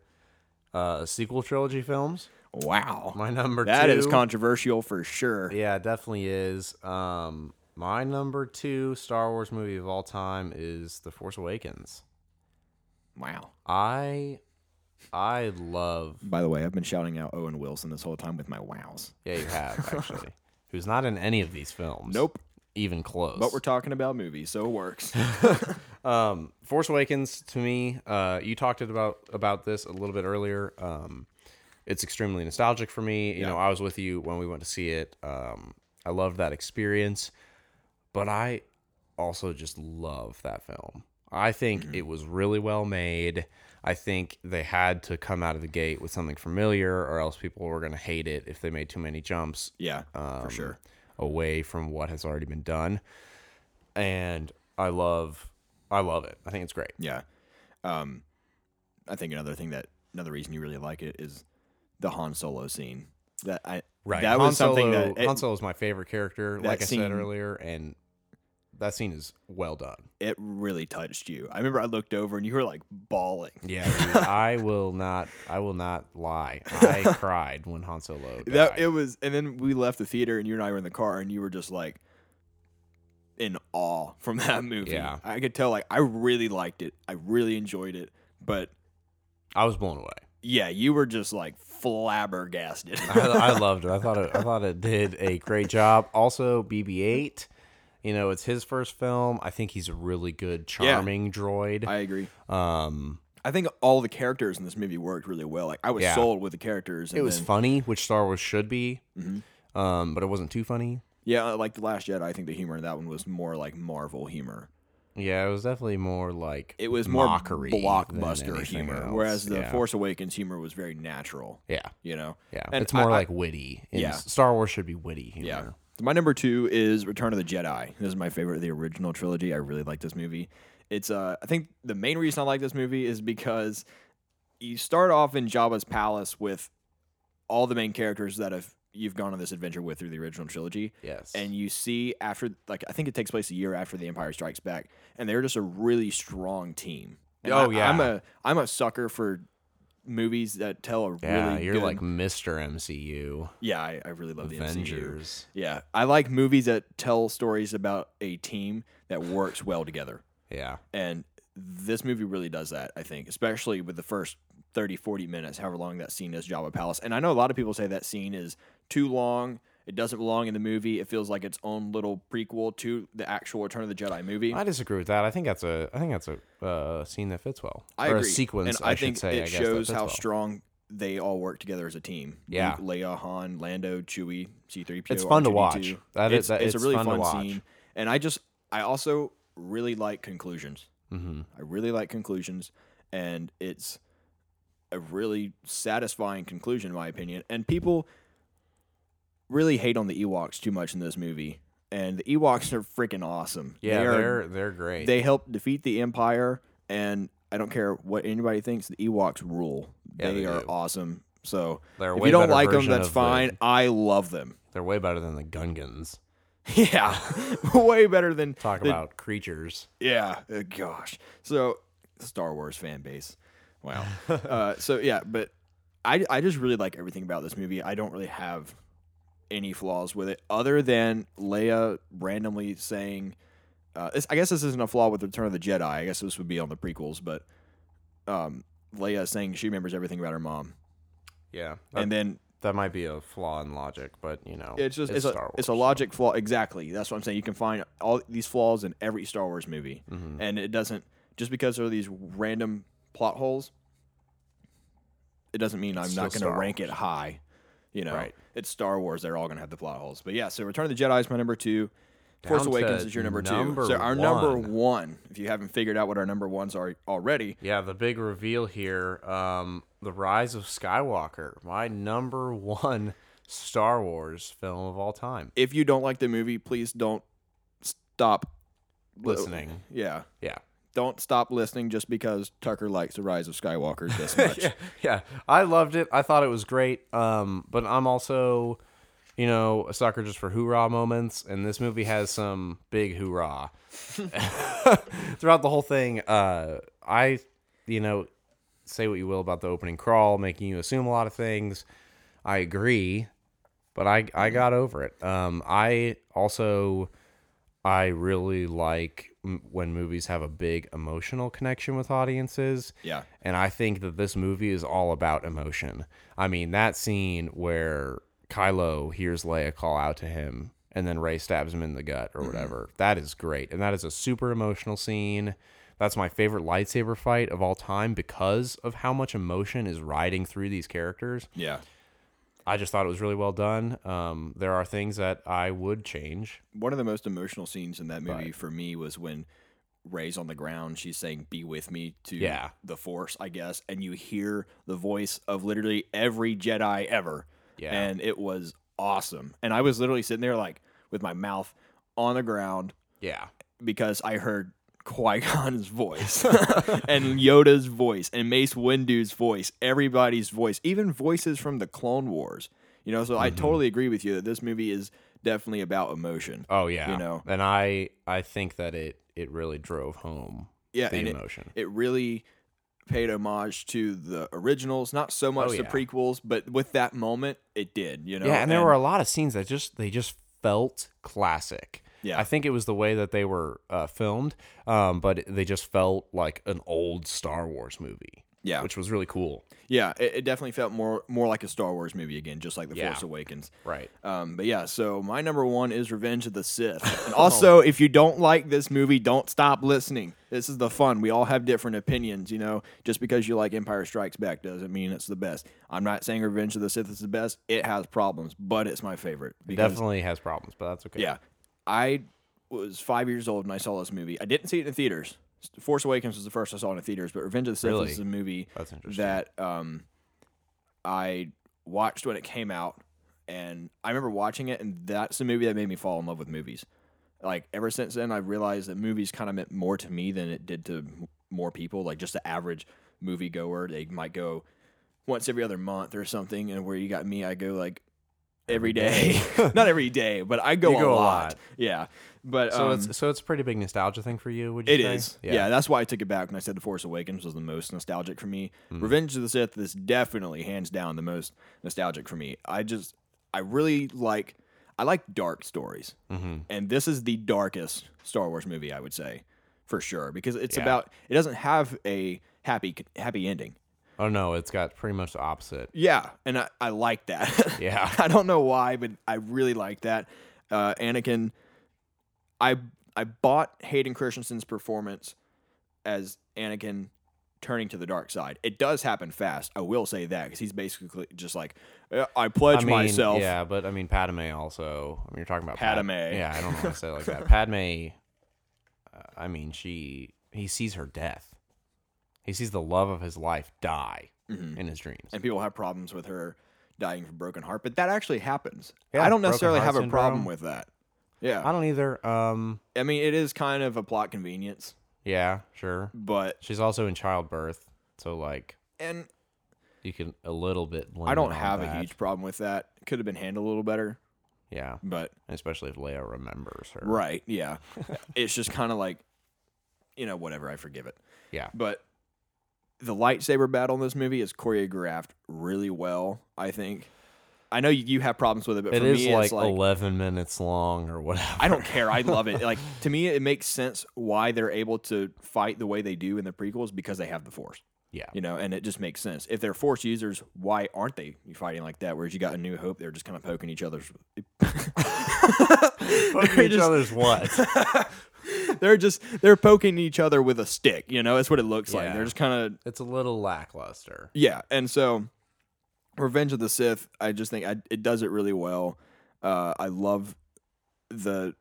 uh, sequel trilogy films. Wow, My number that two. is controversial for sure. Yeah, it definitely is. Um, my number two Star Wars movie of all time is The Force Awakens. Wow. I, I love. By the way, I've been shouting out Owen Wilson this whole time with my wows. Yeah, you have actually. who's not in any of these films. Nope. Even close. But we're talking about movies, so it works. Um, Force Awakens to me, uh, you talked about about this a little bit earlier. Um, it's extremely nostalgic for me. You Yeah. know, I was with you when we went to see it. Um, I loved that experience, but I also just love that film. I think it was really well made. I think they had to come out of the gate with something familiar, or else people were going to hate it if they made too many jumps yeah, um, for sure. away from what has already been done. And I love, I love it. I think it's great. Yeah. Um, I think another thing that another reason you really like it is the Han Solo scene. That I Right. That Han was something Solo, that it, Han Solo is my favorite character, like I scene- said earlier, and that scene is well done. it really touched you. I remember I looked over and you were like bawling. Yeah, dude, I will not. I will not lie. I cried when Han Solo died. That it was, and then we left the theater, and you and I were in the car, and you were just like in awe from that movie. Yeah. I could tell. Like I really liked it. I really enjoyed it. But I was blown away. yeah, you were just like flabbergasted. I, I loved it. I thought it. I thought it did a great job. Also, BB-8. You know, it's his first film. I think he's a really good, Yeah. charming droid. I agree. um, I think all the characters in this movie worked really well. Like I was Yeah. sold with the characters. it was then- funny, which Star Wars should be. Mhm. Um, but it wasn't too funny. Yeah, like the Last Jedi. I think the humor in that one was more like Marvel humor. Yeah, it was definitely more like It was more mockery blockbuster humor, else. whereas the yeah. Force Awakens humor was very natural. Yeah, You know. yeah. And it's more I- like witty. And Yeah. Star Wars should be witty humor. Yeah. So my number two is Return of the Jedi. This is my favorite of the original trilogy. I really like this movie. It's uh I think the main reason I like this movie is because you start off in Jabba's palace with all the main characters that have you've gone on this adventure with through the original trilogy. Yes. And you see after like I think it takes place a year after the Empire Strikes Back, and they're just a really strong team. And Oh, I, yeah. I'm a I'm a sucker for movies that tell a yeah, really you're good, like Mr. MCU. yeah I, I really love the MCU. Avengers. Yeah, I like movies that tell stories about a team that works well together. Yeah. And this movie really does that, I think, especially with the first 30, 40 minutes, however long that scene is, Jabba Palace. And I know a lot of people say that scene is too long. It doesn't belong in the movie. It feels like its own little prequel to the actual Return of the Jedi movie. I disagree with that. I think that's a I think that's a uh, scene that fits well. I or agree. a sequence, and I, I, think say. it I shows how well. strong they all work together as a team. Yeah. Luke, Leia, Han, Lando, Chewie, C-3PO. It's fun to R2D2. watch. That is- it's, that- it's a really fun fun scene. And I just, I also really like conclusions. Mhm. I really like conclusions, and it's a really satisfying conclusion, in my opinion. And people really hate on the Ewoks too much in this movie, and the Ewoks are freaking awesome. Yeah, they are, they're they're great. they help defeat the Empire, and I don't care what anybody thinks. The Ewoks rule. Yeah, they, they are do. awesome. So They're if you don't like them, that's of the- fine. I love them. They're way better than the Gungans. Yeah, way better than Talk the- about creatures. Yeah, uh, gosh. So Star Wars fan base. Wow. uh, so yeah, but I I just really like everything about this movie. I don't really have any flaws with it other than Leia randomly saying. Uh, this, I guess this isn't a flaw with Return of the Jedi. I guess this would be on the prequels, but um, Leia saying she remembers everything about her mom, Yeah, that, and then that might be a flaw in logic, but you know, it's just it's, a Star Wars. it's a logic flaw. Exactly. That's what I'm saying. You can find all these flaws in every Star Wars movie, Mhm. and it doesn't just because there are these random plot holes. It doesn't mean I'm It's not going to rank it high. You know, Right. It's Star Wars. They're all going to have the plot holes. But yeah, so Return of the Jedi is my number two. Force Awakens is your number, number two. So our number one. one, if you haven't figured out what our number ones are already, Yeah, the big reveal here, um, the Rise of Skywalker, my number one Star Wars film of all time. if you don't like the movie, please don't stop Listening, Yeah, yeah, don't stop listening just because Tucker likes the Rise of Skywalker this much. yeah, yeah. I loved it. I thought it was great. Um, but I'm also, you know, a sucker just for hoorah moments, and this movie has some big hoorah throughout the whole thing. Uh, I, you know, say what you will about the opening crawl, making you assume a lot of things. I agree, but I I got over it. Um, I also I really like m- when movies have a big emotional connection with audiences. Yeah. And I think that this movie is all about emotion. I mean, that scene where Kylo hears Leia call out to him and then Rey stabs him in the gut or mm-hmm. whatever. That is great. And that is a super emotional scene. That's my favorite lightsaber fight of all time because of how much emotion is riding through these characters. Yeah. I just thought it was really well done. Um, there are things that I would change. One of the most emotional scenes in that movie for me was when Rey's on the ground. She's saying, Be with me to Yeah. the Force, I guess. And you hear the voice of literally every Jedi ever. Yeah. And it was awesome. And I was literally sitting there, like, with my mouth on the ground Yeah. because I heard Qui Gon's voice and Yoda's voice and Mace Windu's voice, everybody's voice, even voices from the Clone Wars. You know, so Mm-hmm. I totally agree with you that this movie is definitely about emotion. Oh yeah. You know. And I I think that it it really drove home Yeah, the and it, emotion. it really paid homage to the originals, not so much Oh, the yeah. prequels, but with that moment, it did. You know, yeah, and there were a lot of scenes that just they just felt classic. Yeah. I think it was the way that they were uh, filmed, um, but they just felt like an old Star Wars movie. Yeah. which was really cool. yeah, it, it definitely felt more more like a Star Wars movie again, just like the Yeah. Force Awakens. Right. Um, but yeah, so my number one is Revenge of the Sith. And also, if you don't like this movie, don't stop listening. This is the fun. We all have different opinions, you know. Just because you like Empire Strikes Back doesn't mean it's the best. I'm not saying Revenge of the Sith is the best. It has problems, but it's my favorite. Because, Definitely has problems, but that's okay. Yeah. I was five years old when I saw this movie. I didn't see it in theaters. Force Awakens was the first I saw in the theaters, but Revenge of the Sith Really? is a movie that um, I watched when it came out, and I remember watching it, and that's the movie that made me fall in love with movies. Like ever since then, I realized that movies kind of meant more to me than it did to more people. Like just the average moviegoer, they might go once every other month or something, and where you got me, I go like every day, not every day, but I go, You a, go a lot. lot. Yeah, but so um, it's so it's a pretty big nostalgia thing for you. Would you it say? is. Yeah. that's why I took it back when I said The Force Awakens was the most nostalgic for me. Mm. Revenge of the Sith is definitely hands down the most nostalgic for me. I just I really like I like dark stories. Mm-hmm. And this is the darkest Star Wars movie I would say for sure because it's Yeah. about it doesn't have a happy happy ending. Oh no, it's got pretty much the opposite. Yeah, and I, I like that. Yeah. I don't know why, but I really like that. Uh, Anakin, I I bought Hayden Christensen's performance as Anakin turning to the dark side. It does happen fast. I will say that because he's basically just like, "Uh, I pledge I mean, myself. Yeah, but I mean, Padme also. I mean, you're talking about Pad- Padme. yeah, I don't know how to say it like that. Padme. Uh, I mean, she he sees her death. He sees the love of his life die Mm-hmm. in his dreams. And people have problems with her dying from broken heart, but that actually happens. Yeah, I don't necessarily have a problem with that. Yeah, I don't either. Um, I mean it is kind of a plot convenience, yeah, sure. but She's also in childbirth, so like and you can a little bit. I don't have a huge problem with that. Could have been handled a little better, Yeah, but especially if Leia remembers her. right, yeah. it's just kind of like, you know, whatever. I forgive it. Yeah. But the lightsaber battle in this movie is choreographed really well. I think. I know you, you have problems with it, but It for is me, like, it's like eleven minutes long or whatever. I don't care. I love it. Like to me, it makes sense why they're able to fight the way they do in the prequels because they have the Force. Yeah. You know, and it just makes sense. If they're Force users, why aren't they fighting like that? Whereas you got a New Hope, they're just kind of poking each other's. Poking each just- other's what? they're just they're poking each other with a stick. You know, that's what it looks like. Yeah. They're just kind of it's a little lackluster. yeah. And so, Revenge of the Sith, I just think I, it does it really well. Uh, I love the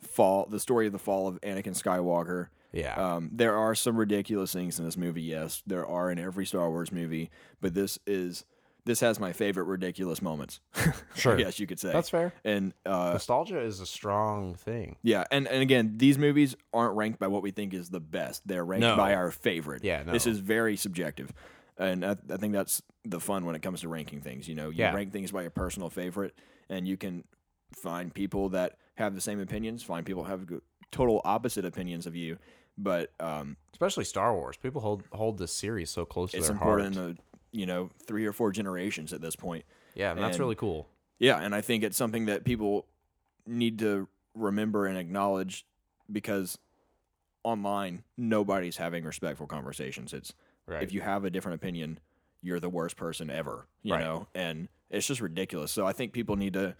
fall, the story of the fall of Anakin Skywalker. Yeah. Um, there are some ridiculous things in this movie. Yes, there are in every Star Wars movie, but this is this has my favorite ridiculous moments. Sure. Yes, you could say That's fair. And uh, Nostalgia is a strong thing. yeah, and, and again, these movies aren't ranked by what we think is the best. They're ranked No. by our favorite. Yeah, This is very subjective. And I, I think that's the fun when it comes to ranking things. You know, you Yeah. rank things by your personal favorite, and you can find people that have the same opinions, find people have total opposite opinions of you. But um, Especially Star Wars. People hold hold this series so close to their important heart. in the you know three or four generations at this point. yeah, and that's really cool. Yeah, and I think it's something that people need to remember and acknowledge because online nobody's having respectful conversations. It's Right. if you have a different opinion, you're the worst person ever, you Right. know, and it's just ridiculous. So I think people need to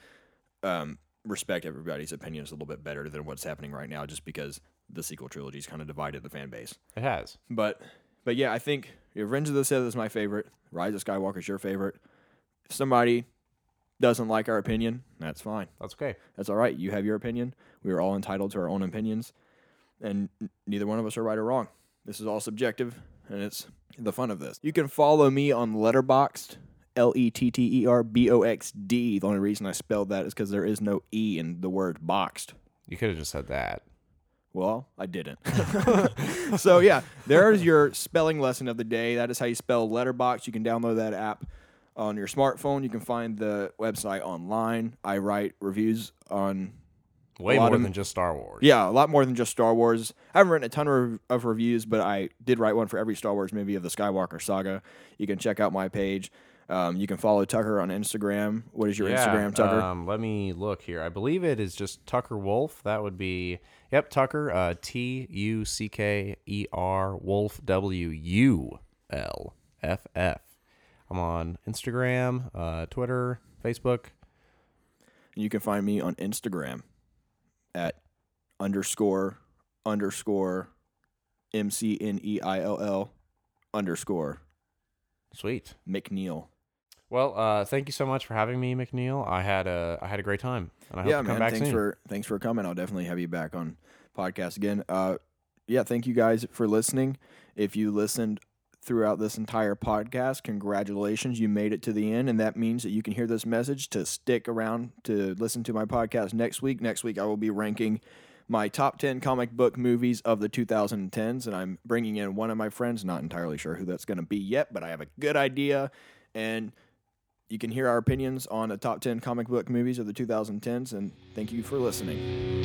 um, respect everybody's opinions a little bit better than what's happening right now, just because the sequel trilogy's kind of divided the fan base. It has. But but yeah, I think Revenge of the Sith is my favorite. Rise of Skywalker is your favorite. If somebody doesn't like our opinion, that's fine. That's okay. That's all right. You have your opinion. We are all entitled to our own opinions, and n- neither one of us are right or wrong. This is all subjective, and it's the fun of this. You can follow me on Letterboxd, L E T T E R B O X D. The only reason I spelled that is because there is no E in the word boxed. You could have just said that. Well, I didn't. so yeah, there's your spelling lesson of the day. That is how you spell Letterboxd. You can download that app on your smartphone. You can find the website online. I write reviews on Way more of- than just Star Wars. yeah, a lot more than just Star Wars. I haven't written a ton of, of reviews, but I did write one for every Star Wars movie of the Skywalker saga. You can check out my page. Um, you can follow Tucker on Instagram. What is your Yeah, Instagram, Tucker? Um, let me look here. I believe it is just Tucker Wulff. That would be yep, Tucker. Uh, T U C K E R Wulff W U L F F. I'm on Instagram, uh, Twitter, Facebook. You can find me on Instagram at underscore underscore M C N E I L L underscore Sweet. McNeill. Well, uh, thank you so much for having me, McNeill. I had a I had a great time, and I hope yeah, to come man. back Thanks soon. for thanks for coming. I'll definitely have you back on podcast again. Uh, yeah, thank you guys for listening. If you listened throughout this entire podcast, congratulations, you made it to the end, and that means that you can hear this message to stick around to listen to my podcast next week. Next week, I will be ranking my top 10 comic book movies of the 2010s, and I'm bringing in one of my friends. Not entirely sure who that's going to be yet, but I have a good idea. And you can hear our opinions on the top 10 comic book movies of the 2010s. And thank you for listening.